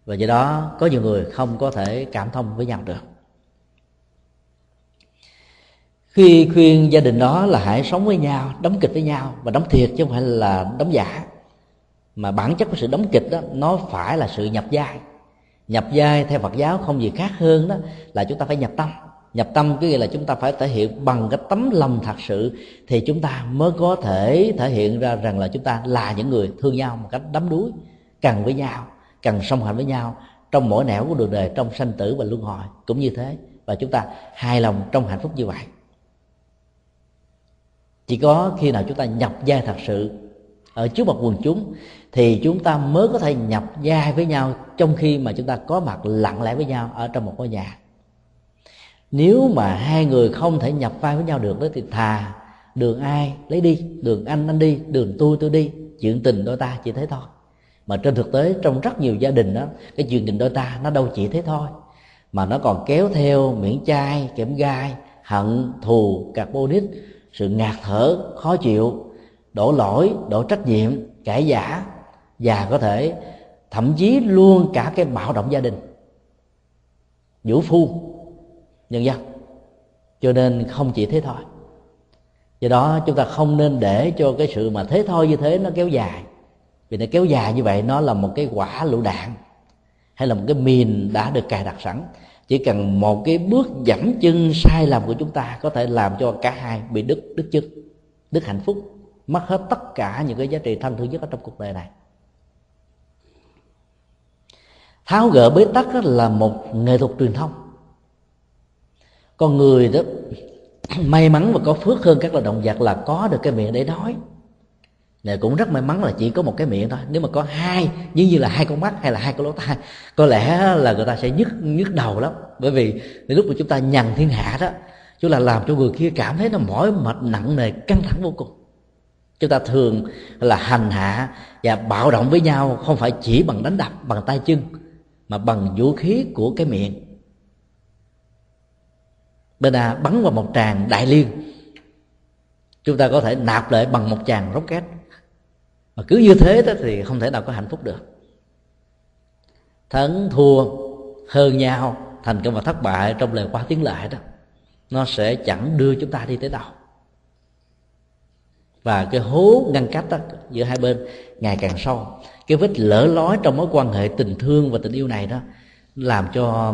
Và do đó, có nhiều người không có thể cảm thông với nhau được. Khi khuyên gia đình đó là hãy sống với nhau, đóng kịch với nhau và đóng thiệt chứ không phải là đóng giả. Mà bản chất của sự đóng kịch đó, nó phải là sự nhập vai. Nhập vai theo phật giáo không gì khác hơn đó là chúng ta phải nhập tâm nhập tâm cái nghĩa là chúng ta phải thể hiện bằng cái tấm lòng thật sự, thì chúng ta mới có thể thể hiện ra rằng là chúng ta là những người thương nhau một cách đắm đuối, cần với nhau, cần song hành với nhau trong mỗi nẻo của đường đời, trong sanh tử và luân hồi. Cũng như thế, và chúng ta hài lòng trong hạnh phúc như vậy. Chỉ có khi nào chúng ta nhập gia thật sự ở trước mặt quần chúng, thì chúng ta mới có thể nhập gia với nhau trong khi mà chúng ta có mặt lặng lẽ với nhau ở trong một ngôi nhà nếu mà hai người không thể nhập vai với nhau được đó thì thà, đường ai lấy đi, đường anh anh đi, đường tôi tôi đi. Chuyện tình đôi ta chỉ thế thôi. Mà trên thực tế, trong rất nhiều gia đình đó, cái chuyện tình đôi ta nó đâu chỉ thế thôi. Mà nó còn kéo theo miễn chai kẽm gai, hận, thù, carbonic, sự ngạt thở, khó chịu, đổ lỗi, đổ trách nhiệm, cãi giả và có thể thậm chí luôn cả cái bạo động gia đình. Vũ phu nhân dân. Cho nên không chỉ thế thôi. Do đó chúng ta không nên để cho cái sự mà thế thôi như thế nó kéo dài. Vì nó kéo dài như vậy nó là một cái quả lựu đạn hay là một cái mìn đã được cài đặt sẵn. Chỉ cần một cái bước dẫm chân sai lầm của chúng ta có thể làm cho cả hai bị đứt đứt chân, đứt hạnh phúc, mất hết tất cả những cái giá trị thân thương nhất ở trong cuộc đời này. Tháo gỡ bế tắc là một nghệ thuật truyền thông con người đó may mắn và có phước hơn các loài động vật là có được cái miệng để nói. Này, cũng rất may mắn là chỉ có một cái miệng thôi. Nếu mà có hai, như như là hai con mắt hay là hai con lỗ tai, có lẽ là người ta sẽ nhức nhức đầu lắm. Bởi vì lúc mà chúng ta nhằn thiên hạ đó, chúng là làm cho người kia cảm thấy nó mỏi mệt, nặng nề, căng thẳng vô cùng. Chúng ta thường là hành hạ và bạo động với nhau không phải chỉ bằng đánh đập, bằng tay chân, mà bằng vũ khí của cái miệng bên a bắn vào một tràng đại liên. Chúng ta có thể nạp lại bằng một tràng rocket. Mà cứ như thế đó thì không thể nào có hạnh phúc được. Thắng, thua, hơn nhau, thành công và thất bại trong lời qua tiếng lại đó, nó sẽ chẳng đưa chúng ta đi tới đâu. Và cái hố ngăn cách đó giữa hai bên ngày càng sâu. Cái vết lỡ lói trong mối quan hệ tình thương và tình yêu này đó làm cho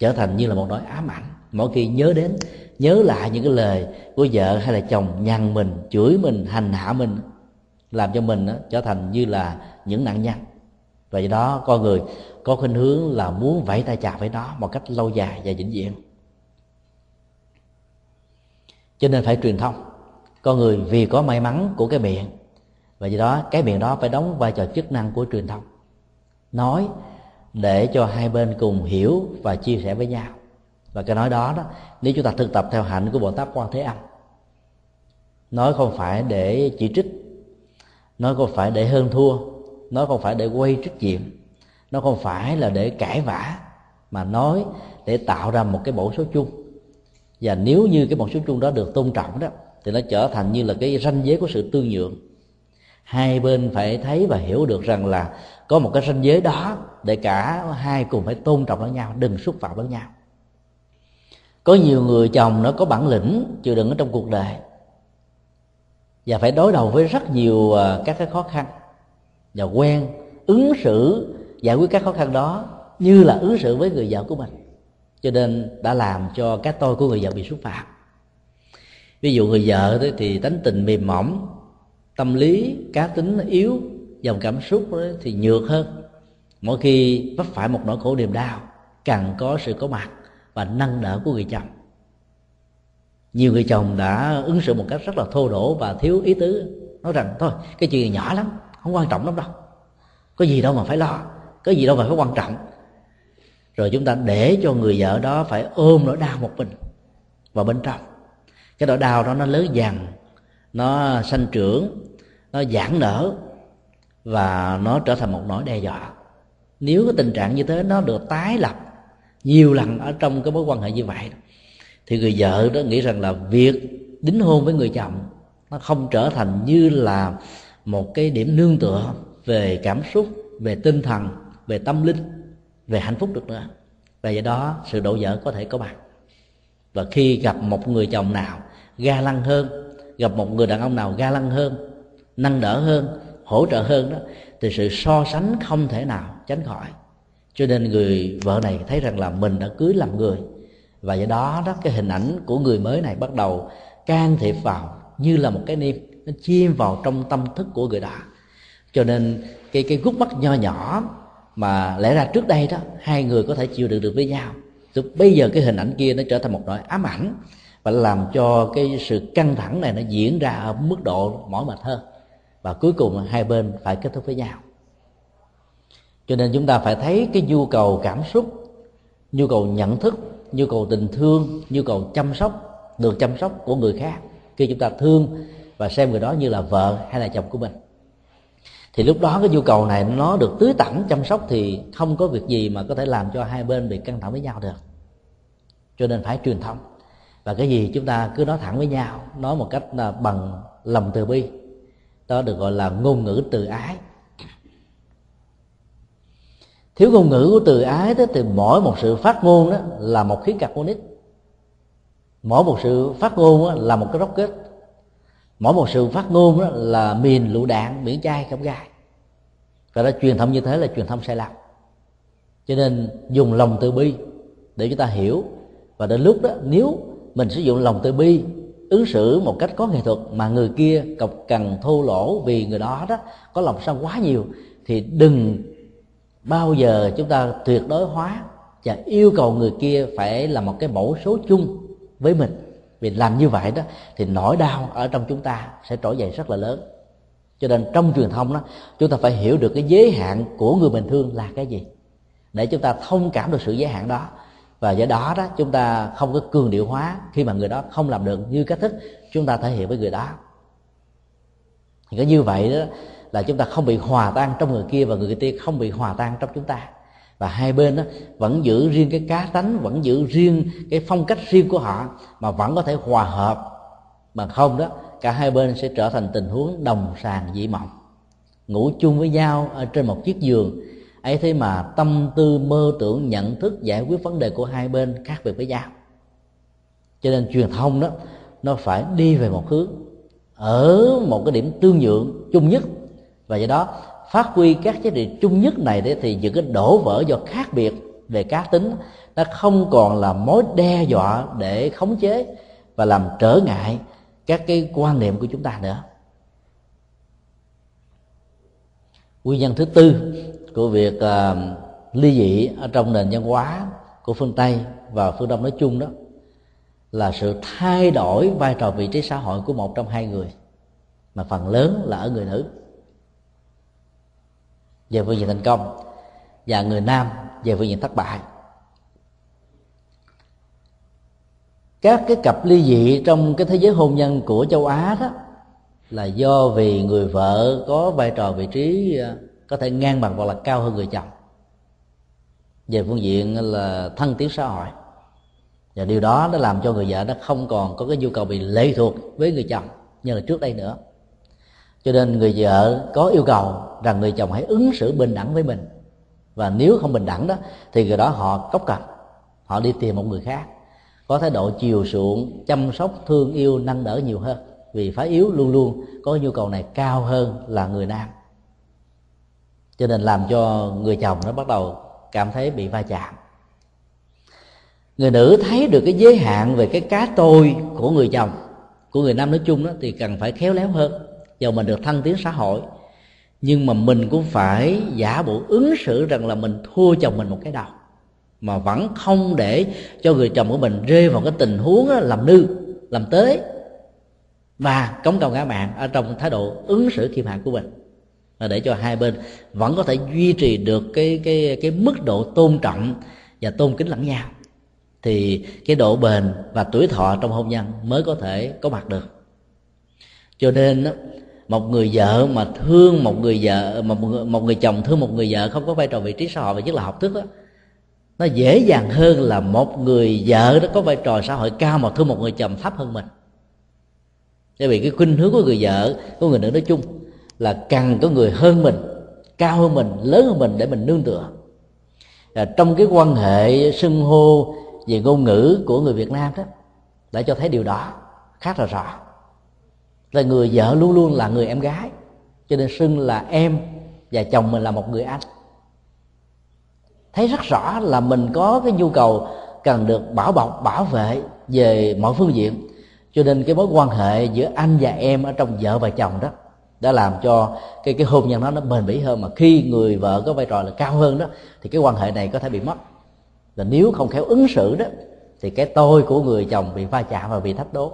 trở thành như là một nỗi ám ảnh mỗi khi nhớ đến nhớ lại những cái lời của vợ hay là chồng nhằn mình chửi mình hành hạ mình làm cho mình đó, trở thành như là những nạn nhân. Và do đó con người có khuynh hướng là muốn vẫy tay chào với nó một cách lâu dài và vĩnh viễn. Cho nên phải truyền thông. Con người vì có may mắn của cái miệng và do đó cái miệng đó phải đóng vai trò chức năng của truyền thông. Nói để cho hai bên cùng hiểu và chia sẻ với nhau và cái nói đó đó, nếu chúng ta thực tập theo hạnh của bồ tát quan thế âm, nói không phải để chỉ trích, nói không phải để hơn thua, nói không phải để quay trách nhiệm nó không phải là để cãi vã, mà nói để tạo ra một cái bộ số chung. Và nếu như cái bộ số chung đó được tôn trọng đó, thì nó trở thành như là cái ranh giới của sự tương nhượng. Hai bên phải thấy và hiểu được rằng là có một cái ranh giới đó để cả hai cùng phải tôn trọng lẫn nhau, đừng xúc phạm lẫn nhau có nhiều người chồng nó có bản lĩnh, chịu đựng ở trong cuộc đời. Và phải đối đầu với rất nhiều à, các cái khó khăn. Và quen, ứng xử, giải quyết các khó khăn đó như là ứng xử với người vợ của mình. Cho nên đã làm cho cái tôi của người vợ bị xúc phạm. Ví dụ người vợ thì tính tình mềm mỏng, tâm lý, cá tính yếu, dòng cảm xúc thì nhược hơn. Mỗi khi vấp phải một nỗi khổ niềm đau cần có sự có mặt và nâng đỡ của người chồng. Nhiều người chồng đã ứng xử một cách rất là thô đổ và thiếu ý tứ, nói rằng, thôi, cái chuyện nhỏ lắm, không quan trọng lắm đâu. Có gì đâu mà phải lo, có gì đâu mà phải quan trọng. Rồi chúng ta để cho người vợ đó phải ôm nỗi đau một mình vào bên trong. Cái nỗi đau đó nó lớn dần, nó sanh trưởng, nó giãn nở và nó trở thành một nỗi đe dọa. Nếu cái tình trạng như thế nó được tái lập nhiều lần ở trong cái mối quan hệ như vậy thì người vợ đó nghĩ rằng là việc đính hôn với người chồng nó không trở thành như là một cái điểm nương tựa về cảm xúc, về tinh thần, về tâm linh, về hạnh phúc được nữa. Và do đó, sự đổ vỡ có thể có mặt. Và khi gặp một người chồng nào ga lăng hơn, gặp một người đàn ông nào ga lăng hơn, nâng đỡ hơn, hỗ trợ hơn đó, thì sự so sánh không thể nào tránh khỏi cho nên người vợ này thấy rằng là mình đã cưới làm người. Và do đó đó, cái hình ảnh của người mới này bắt đầu can thiệp vào như là một cái niêm, nó chìm vào trong tâm thức của người đó. Cho nên cái cái gút mắt nho nhỏ mà lẽ ra trước đây đó, hai người có thể chịu đựng được với nhau. Thì bây giờ cái hình ảnh kia nó trở thành một nỗi ám ảnh và làm cho cái sự căng thẳng này nó diễn ra ở mức độ mỏi mệt hơn. Và cuối cùng hai bên phải kết thúc với nhau cho nên chúng ta phải thấy cái nhu cầu cảm xúc, nhu cầu nhận thức, nhu cầu tình thương, nhu cầu chăm sóc, được chăm sóc của người khác. Khi chúng ta thương và xem người đó như là vợ hay là chồng của mình. Thì lúc đó cái nhu cầu này nó được tưới tẩm chăm sóc thì không có việc gì mà có thể làm cho hai bên bị căng thẳng với nhau được. Cho nên phải truyền thông. Và cái gì chúng ta cứ nói thẳng với nhau, nói một cách là bằng lòng từ bi. Đó được gọi là ngôn ngữ từ ái thiếu ngôn ngữ của từ ái đó thì mỗi một sự phát ngôn đó là một khí carbonic. Mỗi một sự phát ngôn đó là một cái rocket. Mỗi một sự phát ngôn đó là mìn lựu đạn, miễn chai, không gai. Và đó truyền thông như thế là truyền thông sai lầm. Cho nên dùng lòng từ bi để chúng ta hiểu. Và đến lúc đó, nếu mình sử dụng lòng từ bi, ứng xử một cách có nghệ thuật mà người kia cọc cần thô lỗ vì người đó đó có lòng sân quá nhiều, thì đừng bao giờ chúng ta tuyệt đối hóa và yêu cầu người kia phải là một cái mẫu số chung với mình. Vì làm như vậy đó, thì nỗi đau ở trong chúng ta sẽ trỗi dậy rất là lớn. Cho nên trong truyền thông đó, chúng ta phải hiểu được cái giới hạn của người bình thường là cái gì. Để chúng ta thông cảm được sự giới hạn đó. Và do đó đó, chúng ta không có cường điệu hóa khi mà người đó không làm được như cách thức chúng ta thể hiện với người đó. Thì có như vậy đó là chúng ta không bị hòa tan trong người kia và người kia không bị hòa tan trong chúng ta. Và hai bên đó vẫn giữ riêng cái cá tánh, vẫn giữ riêng cái phong cách riêng của họ, mà vẫn có thể hòa hợp. Mà không đó, cả hai bên sẽ trở thành tình huống đồng sàng dị mộng. Ngủ chung với nhau ở trên một chiếc giường, ấy thế mà tâm tư, mơ tưởng, nhận thức giải quyết vấn đề của hai bên khác biệt với nhau. Cho nên truyền thông đó, nó phải đi về một hướng, ở một cái điểm tương nhượng chung nhất và do đó phát huy các giá trị chung nhất này đấy thì những cái đổ vỡ do khác biệt về cá tính nó không còn là mối đe dọa để khống chế và làm trở ngại các cái quan niệm của chúng ta nữa. Nguyên nhân thứ tư của việc uh, ly dị ở trong nền văn hóa của phương tây và phương đông nói chung đó là sự thay đổi vai trò vị trí xã hội của một trong hai người mà phần lớn là ở người nữ về phương diện thành công và người nam về phương diện thất bại. Các cái cặp ly dị trong cái thế giới hôn nhân của châu á đó là do vì người vợ có vai trò vị trí à, có thể ngang bằng hoặc là cao hơn người chồng. Về phương diện là thân tiến xã hội. Và điều đó nó làm cho người vợ nó không còn có cái nhu cầu bị lệ thuộc với người chồng như là trước đây nữa cho nên người vợ có yêu cầu rằng người chồng hãy ứng xử bình đẳng với mình. Và nếu không bình đẳng đó, thì người đó họ cốc cằn họ đi tìm một người khác. Có thái độ chiều chuộng, chăm sóc, thương yêu, nâng đỡ nhiều hơn. Vì phái yếu luôn luôn có nhu cầu này cao hơn là người nam. Cho nên làm cho người chồng nó bắt đầu cảm thấy bị va chạm. Người nữ thấy được cái giới hạn về cái cá tôi của người chồng, của người nam nói chung đó, thì cần phải khéo léo hơn dầu mình được thăng tiến xã hội. Nhưng mà mình cũng phải giả bộ ứng xử rằng là mình thua chồng mình một cái đầu. Mà vẫn không để cho người chồng của mình rơi vào cái tình huống làm nư, làm tế và cống cao ngã mạng ở trong thái độ ứng xử khiêm hạ của mình. Và để cho hai bên vẫn có thể duy trì được cái cái cái mức độ tôn trọng và tôn kính lẫn nhau, thì cái độ bền và tuổi thọ trong hôn nhân mới có thể có mặt được. Cho nên một người vợ mà thương một người vợ mà một người, một người chồng thương một người vợ không có vai trò vị trí xã hội và nhất là học thức đó nó dễ dàng hơn là một người vợ đó có vai trò xã hội cao mà thương một người chồng thấp hơn mình. Bởi vì cái khuynh hướng của người vợ của người nữ nói chung là cần có người hơn mình cao hơn mình lớn hơn mình để mình nương tựa. À, trong cái quan hệ xưng hô về ngôn ngữ của người Việt Nam đó đã cho thấy điều đó khá là rõ là người vợ luôn luôn là người em gái. Cho nên xưng là em và chồng mình là một người anh. Thấy rất rõ là mình có cái nhu cầu cần được bảo bọc, bảo vệ về mọi phương diện. Cho nên cái mối quan hệ giữa anh và em ở trong vợ và chồng đó, đã làm cho cái cái hôn nhân đó nó bền bỉ hơn. Mà khi người vợ có vai trò là cao hơn đó, thì cái quan hệ này có thể bị mất. Là nếu không khéo ứng xử đó, thì cái tôi của người chồng bị va chạm và bị thách đố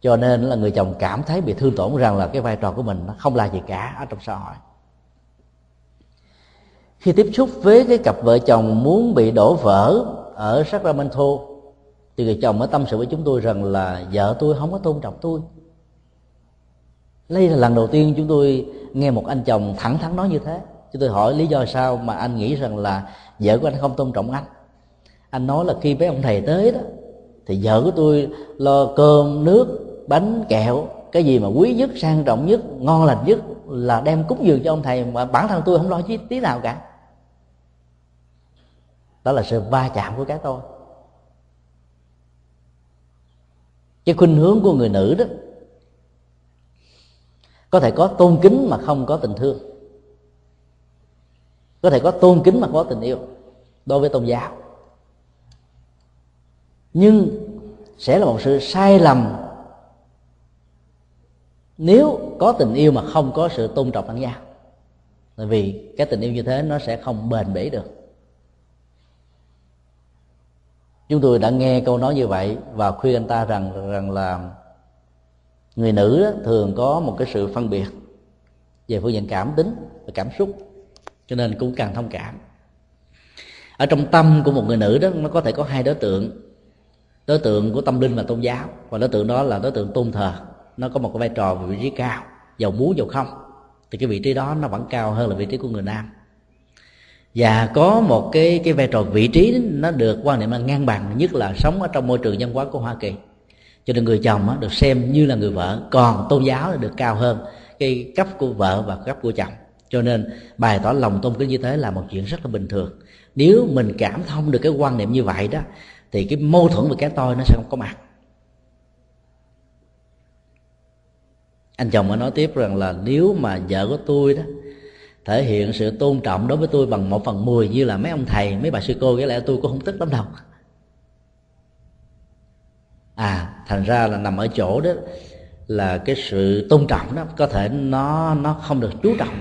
cho nên là người chồng cảm thấy bị thương tổn rằng là cái vai trò của mình nó không là gì cả ở trong xã hội. Khi tiếp xúc với cái cặp vợ chồng muốn bị đổ vỡ ở Sacramento, thì người chồng mới tâm sự với chúng tôi rằng là vợ tôi không có tôn trọng tôi. Đây là lần đầu tiên chúng tôi nghe một anh chồng thẳng thắn nói như thế. Chúng tôi hỏi lý do sao mà anh nghĩ rằng là vợ của anh không tôn trọng anh. Anh nói là khi mấy ông thầy tới đó, thì vợ của tôi lo cơm, nước bánh kẹo, cái gì mà quý nhất, sang trọng nhất, ngon lành nhất là đem cúng dường cho ông thầy mà bản thân tôi không lo chi tí nào cả. Đó là sự va chạm của cái tôi. Cái khuynh hướng của người nữ đó, có thể có tôn kính mà không có tình thương. Có thể có tôn kính mà có tình yêu đối với tôn giáo. Nhưng sẽ là một sự sai lầm nếu có tình yêu mà không có sự tôn trọng lẫn nhau tại vì cái tình yêu như thế nó sẽ không bền bỉ được. Chúng tôi đã nghe câu nói như vậy và khuyên anh ta rằng rằng là người nữ đó, thường có một cái sự phân biệt về phương diện cảm tính và cảm xúc cho nên cũng cần thông cảm. Ở trong tâm của một người nữ đó nó có thể có hai đối tượng. Đối tượng của tâm linh và tôn giáo và đối tượng đó là đối tượng tôn thờ nó có một cái vai trò về vị trí cao. Giàu muốn giàu không. Thì cái vị trí đó nó vẫn cao hơn là vị trí của người nam. Và có một cái cái vai trò vị trí nó được quan niệm là ngang bằng nhất là sống ở trong môi trường văn hóa của Hoa Kỳ. Cho nên người chồng á, được xem như là người vợ còn tôn giáo là được cao hơn cái cấp của vợ và cấp của chồng. Cho nên bày tỏ lòng tôn kính như thế là một chuyện rất là bình thường. Nếu mình cảm thông được cái quan niệm như vậy đó thì cái mâu thuẫn về cái tôi nó sẽ không có mặt. Anh chồng mới nói tiếp rằng là nếu mà vợ của tôi đó thể hiện sự tôn trọng đối với tôi bằng một phần mười như là mấy ông thầy, mấy bà sư cô cái lẽ tôi cũng không tức lắm đâu. À thành ra là nằm ở chỗ đó là cái sự tôn trọng đó có thể nó nó không được chú trọng.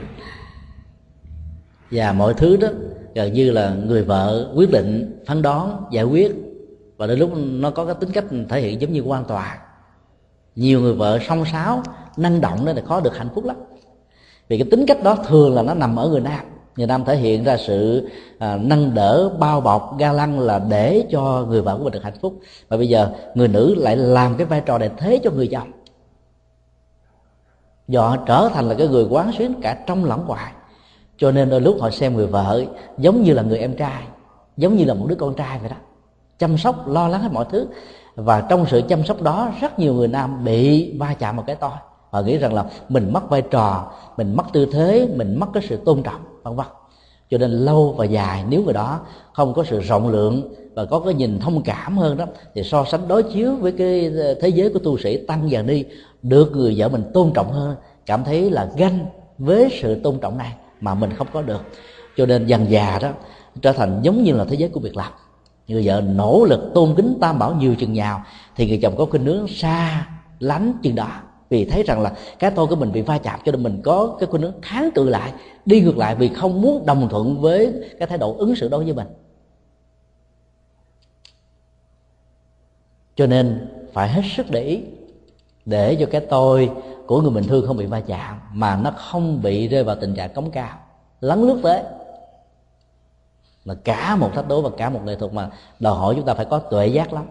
Và mọi thứ đó gần như là người vợ quyết định, phán đoán, giải quyết. Và đến lúc nó có cái tính cách thể hiện giống như quan tòa. Nhiều người vợ song sáo năng động đó là khó được hạnh phúc lắm. Vì cái tính cách đó thường là nó nằm ở người nam. Người nam thể hiện ra sự à, nâng đỡ bao bọc ga lăng là để cho người vợ của mình được hạnh phúc. Và bây giờ người nữ lại làm cái vai trò để thế cho người chồng. Do họ trở thành là cái người quán xuyến cả trong lẫn ngoài. Cho nên đôi lúc họ xem người vợ giống như là người em trai giống như là một đứa con trai vậy đó. Chăm sóc lo lắng hết mọi thứ. Và trong sự chăm sóc đó rất nhiều người nam bị va chạm một cái to họ nghĩ rằng là mình mất vai trò, mình mất tư thế, mình mất cái sự tôn trọng, vân vân. Cho nên lâu và dài nếu người đó không có sự rộng lượng và có cái nhìn thông cảm hơn đó, thì so sánh đối chiếu với cái ờ, thế giới của tu sĩ tăng và ni, được người vợ mình tôn trọng hơn, cảm thấy là ganh với sự tôn trọng này mà mình không có được. Cho nên dần già đó, trở thành giống như là thế giới của việc làm. Người vợ nỗ lực tôn kính tam bảo nhiều chừng nào thì người chồng có khuynh hướng xa lánh chừng đó vì thấy rằng là cái tôi của mình bị va chạm cho nên mình có cái khuynh hướng kháng cự lại, đi ngược lại vì không muốn đồng thuận với cái thái độ ứng xử đối với mình. Cho nên phải hết sức để ý để cho cái tôi của người bình thường không bị va chạm mà nó không bị rơi vào tình trạng cống cao lắng lướt tới. Là cả một thách đố và cả một nghệ thuật mà đòi hỏi chúng ta phải có tuệ giác lắm,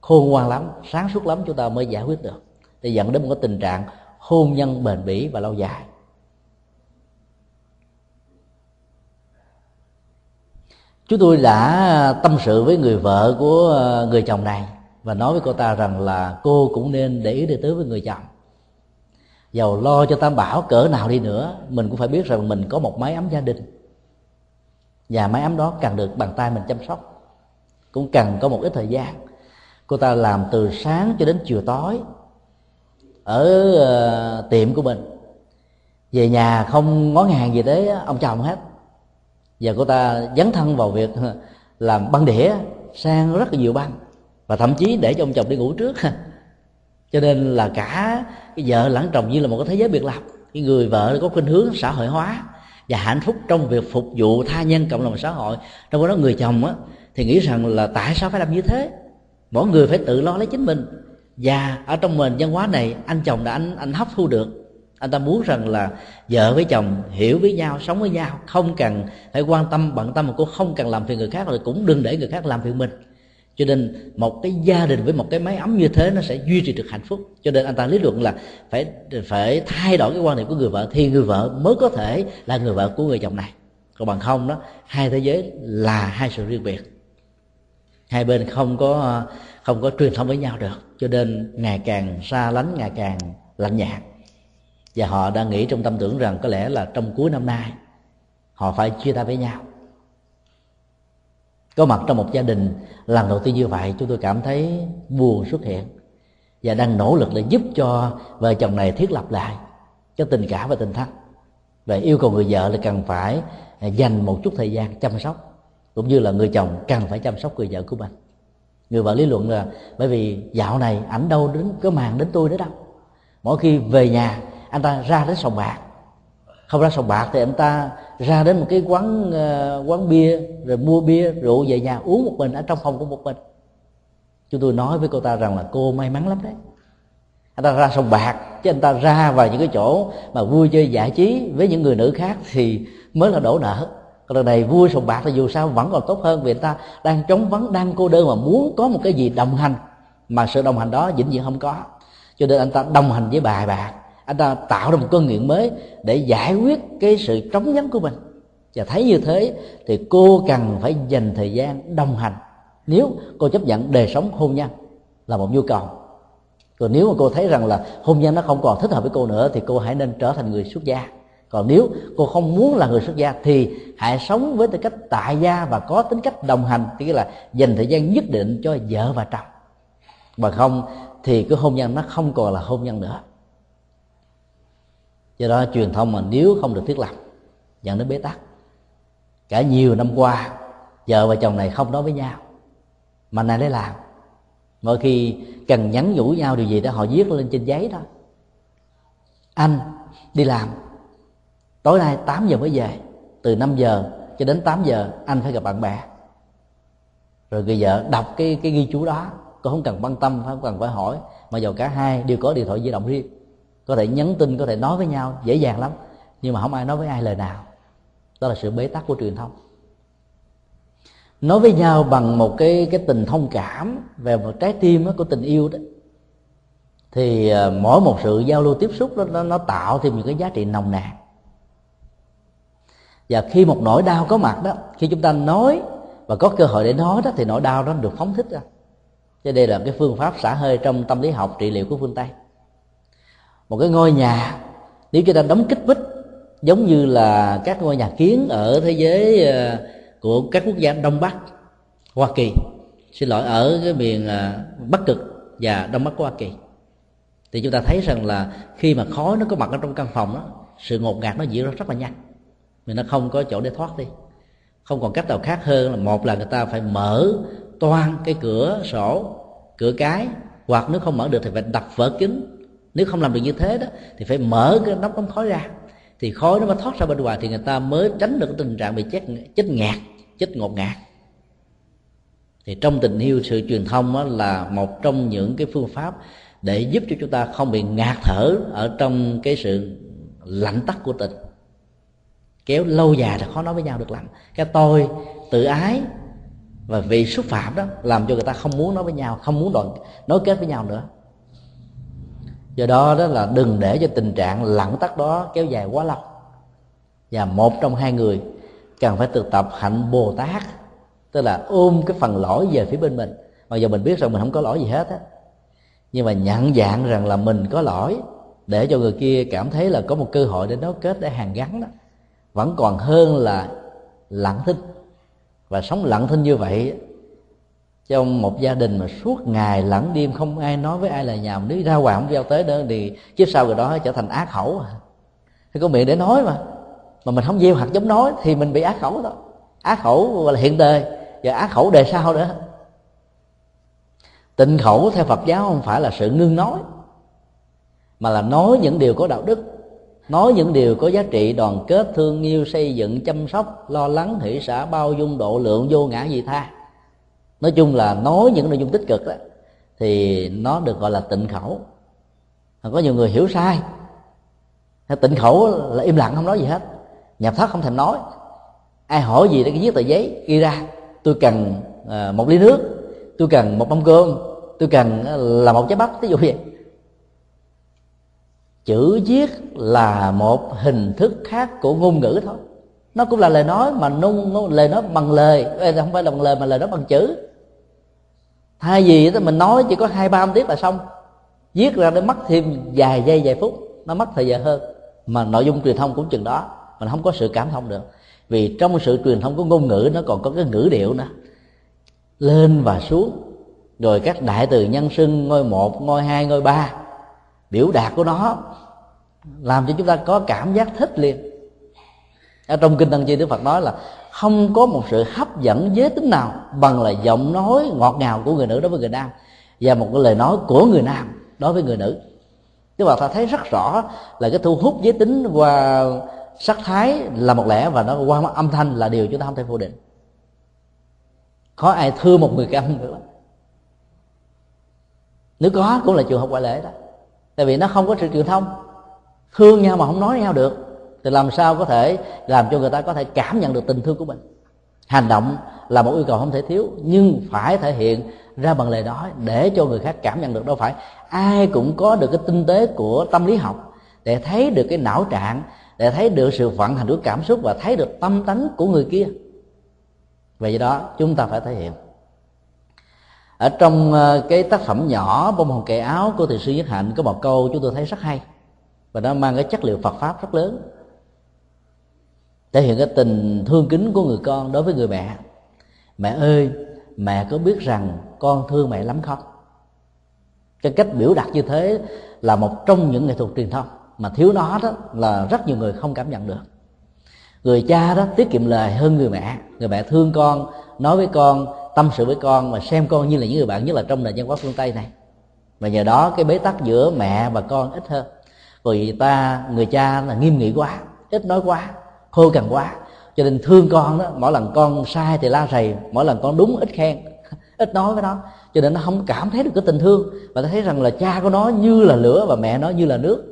khôn ngoan lắm, sáng suốt lắm chúng ta mới giải quyết được để dẫn đến một cái tình trạng hôn nhân bền bỉ và lâu dài. Chúng tôi đã à, tâm sự với người vợ của à, người chồng này và nói với cô ta rằng là cô cũng nên để ý đi tới với người chồng. Giàu lo cho tam bảo cỡ nào đi nữa, mình cũng phải biết rằng mình có một mái ấm gia đình. Và mái ấm đó cần được bàn tay mình chăm sóc, cũng cần có một ít thời gian. Cô ta làm từ sáng cho đến chiều tối ở uh, tiệm của mình. Về nhà không ngó ngàng gì tới ông chồng hết. Và cô ta dấn thân vào việc ờ, làm băng đĩa sang rất là nhiều băng và thậm chí để cho ông chồng đi ngủ trước. Cho nên là cả cái vợ lẫn chồng như là một cái thế giới biệt lập. Cái người vợ có khuynh hướng xã hội hóa và hạnh phúc trong việc phục vụ tha nhân cộng đồng xã hội. Trong đó người chồng á thì nghĩ rằng là tại sao phải làm như thế? Mỗi người phải tự lo lấy chính mình và ở trong nền văn hóa này, anh chồng đã anh anh hấp thu được. Anh ta muốn rằng là vợ với chồng hiểu với nhau, sống với nhau, không cần phải quan tâm, bận tâm mà cũng không cần làm phiền người khác, rồi cũng đừng để người khác làm phiền mình. Cho nên một cái gia đình với một cái máy ấm như thế, nó sẽ duy trì được hạnh phúc. Cho nên anh ta lý luận là phải phải thay đổi cái quan niệm của người vợ, thì người vợ mới có thể là người vợ của người chồng này. Còn bằng không đó, hai thế giới là hai sự riêng biệt. Hai bên không có không có truyền thông với nhau được. Cho nên ngày càng xa lánh, ngày càng lạnh nhạt. Và họ đang nghĩ trong tâm tưởng rằng có lẽ là trong cuối năm nay, họ phải chia tay với nhau. Có mặt trong một gia đình, lần đầu tiên như vậy, chúng tôi cảm thấy buồn xuất hiện. Và đang nỗ lực để giúp cho vợ chồng này thiết lập lại cái tình cảm và tình thân. Và yêu cầu người vợ là cần phải dành một chút thời gian chăm sóc, cũng như là người chồng cần phải chăm sóc người vợ của mình người vợ lý luận là bởi vì dạo này ảnh đâu đến có màn đến tôi nữa đâu. Mỗi khi về nhà anh ta ra đến sòng bạc. Không ra sòng bạc thì anh ta ra đến một cái quán uh, quán bia rồi mua bia rượu về nhà uống một mình ở trong phòng của một mình. Chúng tôi nói với cô ta rằng là cô may mắn lắm đấy. Anh ta ra sòng bạc chứ anh ta ra vào những cái chỗ mà vui chơi giải trí với những người nữ khác thì mới là đổ nợ còn lần này vui sòng bạc thì dù sao vẫn còn tốt hơn vì người ta đang trống vắng, đang cô đơn mà muốn có một cái gì đồng hành. Mà sự đồng hành đó vĩnh viễn không có. Cho nên anh ta đồng hành với bài bạc anh ta tạo ra một cơ nghiện mới để giải quyết cái sự trống vắng của mình. Và thấy như thế thì cô cần phải dành thời gian đồng hành. Nếu cô chấp nhận đời sống hôn nhân là một nhu cầu. Còn nếu mà cô thấy rằng là hôn nhân nó không còn thích hợp với cô nữa thì cô hãy nên trở thành người xuất gia còn nếu cô không muốn là người xuất gia, thì hãy sống với tư cách tại gia và có tính cách đồng hành tức là dành thời gian nhất định cho vợ và chồng. Mà không thì cái hôn nhân nó không còn là hôn nhân nữa. Do đó truyền thông mà nếu không được thiết lập, dẫn đến bế tắc. Cả nhiều năm qua, vợ và chồng này không nói với nhau, mà này lấy làm. Mỗi khi cần nhắn nhủ nhau điều gì đó, họ viết lên trên giấy đó. Anh, đi làm tối nay 8 giờ mới về. Từ 5 giờ cho đến 8 giờ anh phải gặp bạn bè. Rồi người vợ đọc cái cái ghi chú đó. Cô không cần quan tâm không cần phải hỏi. Mà dầu cả hai đều có điện thoại di động riêng. Có thể nhắn tin có thể nói với nhau dễ dàng lắm. Nhưng mà không ai nói với ai lời nào. Đó là sự bế tắc của truyền thông. Nói với nhau bằng một cái cái tình thông cảm về một trái tim của tình yêu đó. Thì à, mỗi một sự giao lưu tiếp xúc đó, nó, nó tạo thêm những cái giá trị nồng nàn và khi một nỗi đau có mặt đó, khi chúng ta nói và có cơ hội để nói đó, thì nỗi đau đó được phóng thích ra. Cho đây là cái phương pháp xả hơi trong tâm lý học trị liệu của phương tây. Một cái ngôi nhà, nếu chúng ta đóng kích vít giống như là các ngôi nhà kiến ở thế giới ờ, của các quốc gia đông bắc, hoa kỳ. Xin lỗi, ở cái miền ờ, bắc cực và đông bắc của hoa kỳ. Thì chúng ta thấy rằng là khi mà khói nó có mặt ở trong căn phòng đó, sự ngột ngạt nó diễn ra rất là nhanh vì nó không có chỗ để thoát đi. Không còn cách nào khác hơn là một là người ta phải mở toan cái cửa sổ, cửa cái, hoặc nếu không mở được thì phải đập vỡ kính. Nếu không làm được như thế đó, thì phải mở cái nắp ống khói ra. Thì khói nó mới thoát ra bên ngoài thì người ta mới tránh được cái tình trạng bị chết chết ngạt, chết ngột ngạt. Thì trong tình yêu, sự truyền thông đó là một trong những cái phương pháp để giúp cho chúng ta không bị ngạt thở ở trong cái sự lạnh tắt của tình kéo lâu dài là khó nói với nhau được lắm cái tôi, tự ái và vì xúc phạm đó làm cho người ta không muốn nói với nhau, không muốn đoàn nối kết với nhau nữa. Do đó đó là đừng để cho tình trạng lặng tắt đó kéo dài quá lâu. Và một trong hai người cần phải thực tập hạnh bồ tát, tức là ôm cái phần lỗi về phía bên mình. Mặc dù mình biết rằng mình không có lỗi gì hết á, nhưng mà nhận dạng rằng là mình có lỗi, để cho người kia cảm thấy là có một cơ hội để nối kết, để hàn gắn đó vẫn còn hơn là lặng thinh. Và sống lặng thinh như vậy trong một gia đình mà suốt ngày lẫn đêm không ai nói với ai là nhầm nếu ra ngoài không giao tới nữa thì kiếp sau người đó trở thành ác khẩu à. thì có miệng để nói mà. Mà mình không gieo hạt giống nói thì mình bị ác khẩu đó. Ác khẩu là hiện đời và ác khẩu đề sau nữa. Tịnh khẩu theo phật giáo không phải là sự ngưng nói, mà là nói những điều có đạo đức nói những điều có giá trị, đoàn kết, thương yêu, xây dựng, chăm sóc, lo lắng, hỷ xã bao dung, độ lượng, vô ngã vị tha. Nói chung là nói những nội dung tích cực đó, thì nó được gọi là tịnh khẩu. Có nhiều người hiểu sai. Tịnh khẩu là im lặng, không nói gì hết. Nhập thất không thèm nói. Ai hỏi gì để viết tờ giấy, ghi ra. Tôi cần à, một ly nước, tôi cần một mâm cơm, tôi cần à, là một trái bắp ví dụ vậy chữ viết là một hình thức khác của ngôn ngữ thôi. Nó cũng là lời nói mà nung lời nói bằng lời. Không phải là bằng lời mà lời nói bằng chữ. Thay vì đó mình nói chỉ có hai ba tiết là xong. Viết ra để mất thêm vài giây, vài phút, nó mất thời gian hơn. Mà nội dung truyền thông cũng chừng đó. Mình không có sự cảm thông được. Vì trong sự truyền thông của ngôn ngữ, nó còn có cái ngữ điệu nữa. Lên và xuống. Rồi các đại từ nhân xưng ngôi một, ngôi hai, ngôi ba biểu đạt của nó làm cho chúng ta có cảm giác thích liền. Ở trong kinh tăng chi đức phật nói là không có một sự hấp dẫn giới tính nào bằng là giọng nói ngọt ngào của người nữ đối với người nam và một cái lời nói của người nam đối với người nữ. Tức là ta thấy rất rõ là cái thu hút giới tính qua sắc thái là một lẽ và nó qua âm thanh là điều chúng ta không thể phủ định. Có ai thương một người câm nữa? nếu có, cũng là trường hợp ngoại lễ đó tại vì nó không có sự truyền thông. Thương nhau mà không nói nhau được, thì làm sao có thể làm cho người ta có thể cảm nhận được tình thương của mình? Hành động là một yêu cầu không thể thiếu, nhưng phải thể hiện ra bằng lời nói để cho người khác cảm nhận được đâu phải. Ai cũng có được cái tinh tế của tâm lý học để thấy được cái não trạng, để thấy được sự vận hành của cảm xúc và thấy được tâm tánh của người kia. Vì đó, chúng ta phải thể hiện ở trong ờ, cái tác phẩm nhỏ bông hồng kệ áo của thầy sư nhất hạnh có một câu chúng tôi thấy rất hay. Và nó mang cái chất liệu phật pháp rất lớn. Thể hiện cái tình thương kính của người con đối với người mẹ. Mẹ ơi, mẹ có biết rằng con thương mẹ lắm không? Cái cách biểu đạt như thế là một trong những nghệ thuật truyền thông. Mà thiếu nó đó là rất nhiều người không cảm nhận được. Người cha đó tiết kiệm lời hơn người mẹ. Người mẹ thương con, nói với con tâm sự với con và xem con như là những người bạn nhất là trong nền văn hóa phương tây này. Và nhờ đó cái bế tắc giữa mẹ và con ít hơn. Rồi người ta, người cha là nghiêm nghị quá, ít nói quá, khô cằn quá. Cho nên thương con đó, mỗi lần con sai thì la rầy, mỗi lần con đúng ít khen, ít nói với nó. Cho nên nó không cảm thấy được cái tình thương. Và nó thấy rằng là cha của nó như là lửa và mẹ nó như là nước.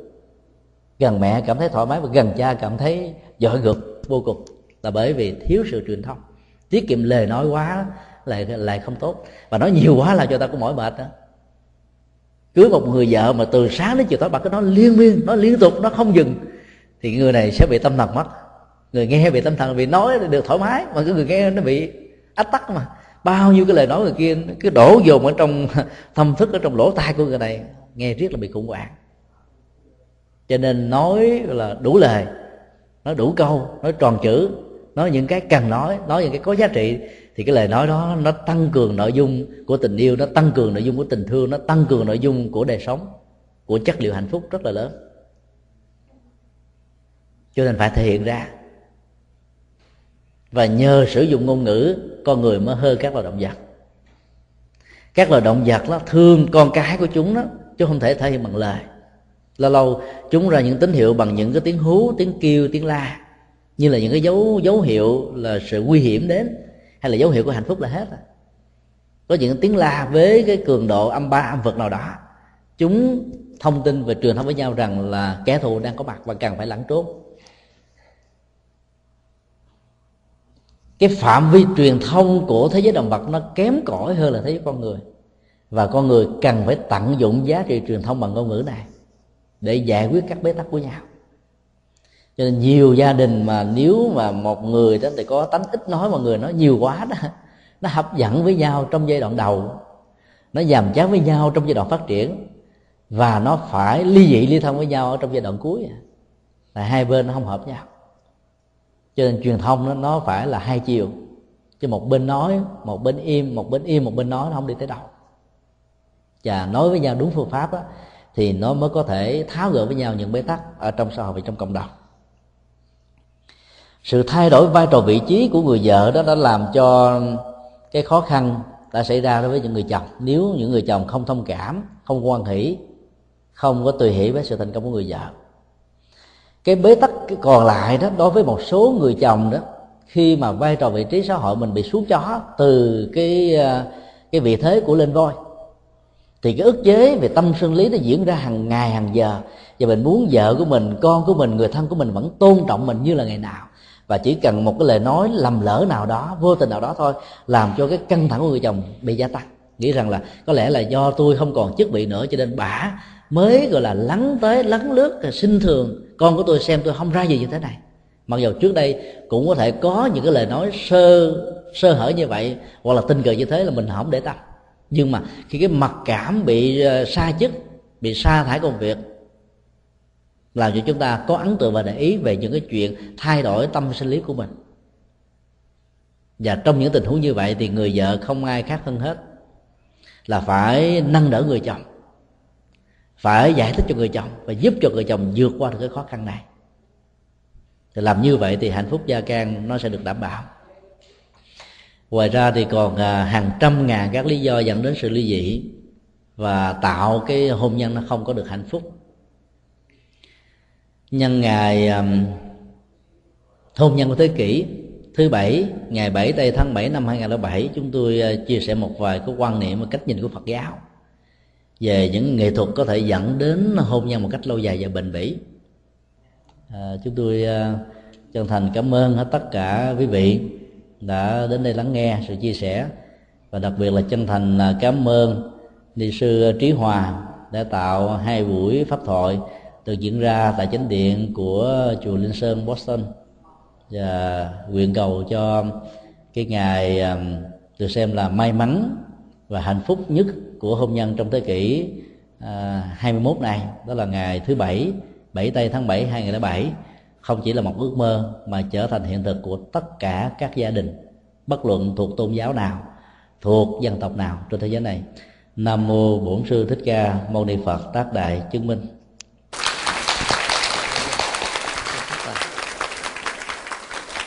Gần mẹ cảm thấy thoải mái và gần cha cảm thấy giỏi gực vô cùng. Là bởi vì thiếu sự truyền thông. Tiết kiệm lời nói quá lại lại không tốt. Và nói nhiều quá là cho ta cũng mỏi mệt đó cưới một người vợ mà từ sáng đến chiều tối bà cứ nói liên miên, nói liên tục, nó không dừng. Thì người này sẽ bị tâm thần mất. Người nghe bị tâm thần vì nói được thoải mái, mà cái người nghe nó bị ách tắc mà. Bao nhiêu cái lời nói người kia cứ đổ dồn ở trong tâm thức, ở trong lỗ tai của người này. Nghe riết là bị khủng hoảng. Cho nên nói là đủ lời, nói đủ câu, nói tròn chữ, nói những cái cần nói nói những cái có giá trị thì cái lời nói đó nó tăng cường nội dung của tình yêu, nó tăng cường nội dung của tình thương, nó tăng cường nội dung của đời sống, của chất liệu hạnh phúc rất là lớn. Cho nên phải thể hiện ra. Và nhờ sử dụng ngôn ngữ, con người mới hơn các loài động vật. Các loài động vật nó thương con cái của chúng đó, chứ không thể thể hiện bằng lời. Lâu lâu chúng ra những tín hiệu bằng những cái tiếng hú, tiếng kêu, tiếng la, như là những cái dấu dấu hiệu là sự nguy hiểm đến hay là dấu hiệu của hạnh phúc là hết rồi. có những tiếng la với cái cường độ âm ba, âm vực nào đó. Chúng thông tin về truyền thông với nhau rằng là kẻ thù đang có mặt và cần phải lẩn trốn. Cái phạm vi truyền thông của thế giới động vật nó kém cỏi hơn là thế giới con người. Và con người cần phải tận dụng giá trị truyền thông bằng ngôn ngữ này để giải quyết các bế tắc của nhau cho nên nhiều gia đình mà nếu mà một người đó thì có tánh ít nói mà người nói nhiều quá đó nó hấp dẫn với nhau trong giai đoạn đầu. Nó giảm chán với nhau trong giai đoạn phát triển. Và nó phải ly dị ly thân với nhau ở trong giai đoạn cuối. Là hai bên nó không hợp nhau. Cho nên truyền thông nó, nó phải là hai chiều. Chứ một bên nói một bên im một bên im một bên nói nó không đi tới đâu. Và nói với nhau đúng phương pháp đó, thì nó mới có thể tháo gỡ với nhau những bế tắc ở trong xã hội và trong cộng đồng sự thay đổi vai trò vị trí của người vợ đó đã làm cho cái khó khăn đã xảy ra đối với những người chồng. Nếu những người chồng không thông cảm, không quan hỷ, không có tùy hỷ với sự thành công của người vợ. Cái bế tắc còn lại đó, đối với một số người chồng đó, khi mà vai trò vị trí xã hội mình bị xuống chó từ cái ờ, cái vị thế của lên voi, thì cái ức chế về tâm sinh lý nó diễn ra hàng ngày, hàng giờ. Và mình muốn vợ của mình, con của mình, người thân của mình vẫn tôn trọng mình như là ngày nào và chỉ cần một cái lời nói lầm lỡ nào đó, vô tình nào đó thôi, làm cho cái căng thẳng của người chồng bị gia tăng. Nghĩ rằng là có lẽ là do tôi không còn chức vị nữa, cho nên bả mới, gọi là, lắng tới, lắng lướt sinh thường. Con của tôi xem tôi không ra gì như thế này. Mặc dù trước đây cũng có thể có những cái lời nói sơ sơ hở như vậy, hoặc là tình cờ như thế là mình không để tâm. Nhưng mà khi cái mặc cảm bị ờ, sa chức, bị sa thải công việc làm cho chúng ta có ấn tượng và để ý về những cái chuyện thay đổi tâm sinh lý của mình. Và trong những tình huống như vậy thì người vợ không ai khác hơn hết là phải nâng đỡ người chồng, phải giải thích cho người chồng và giúp cho người chồng vượt qua được cái khó khăn này. Thì làm như vậy thì hạnh phúc gia can nó sẽ được đảm bảo. Ngoài ra thì còn à, hàng trăm ngàn các lý do dẫn đến sự ly dị và tạo cái hôn nhân nó không có được hạnh phúc nhân ngày um, hôn nhân của thế kỷ thứ bảy ngày 7 tây tháng 7 năm 2007 chúng tôi uh, chia sẻ một vài cái quan niệm và cách nhìn của Phật giáo về những nghệ thuật có thể dẫn đến hôn nhân một cách lâu dài và bền bỉ. À, chúng tôi uh, chân thành cảm ơn hết tất cả quý vị đã đến đây lắng nghe sự chia sẻ và đặc biệt là chân thành à, cảm ơn ni sư trí hòa đã tạo hai buổi pháp thoại được diễn ra tại chánh điện của chùa Linh Sơn Boston. Và nguyện cầu cho cái ngày um, được xem là may mắn và hạnh phúc nhất của hôn nhân trong thế kỷ à, uh, 21 này. Đó là ngày thứ bảy 7 tây tháng 7 2007 không chỉ là một ước mơ mà trở thành hiện thực của tất cả các gia đình bất luận thuộc tôn giáo nào thuộc dân tộc nào trên thế giới này. Nam mô bổn sư thích ca mâu ni phật tác đại chứng minh.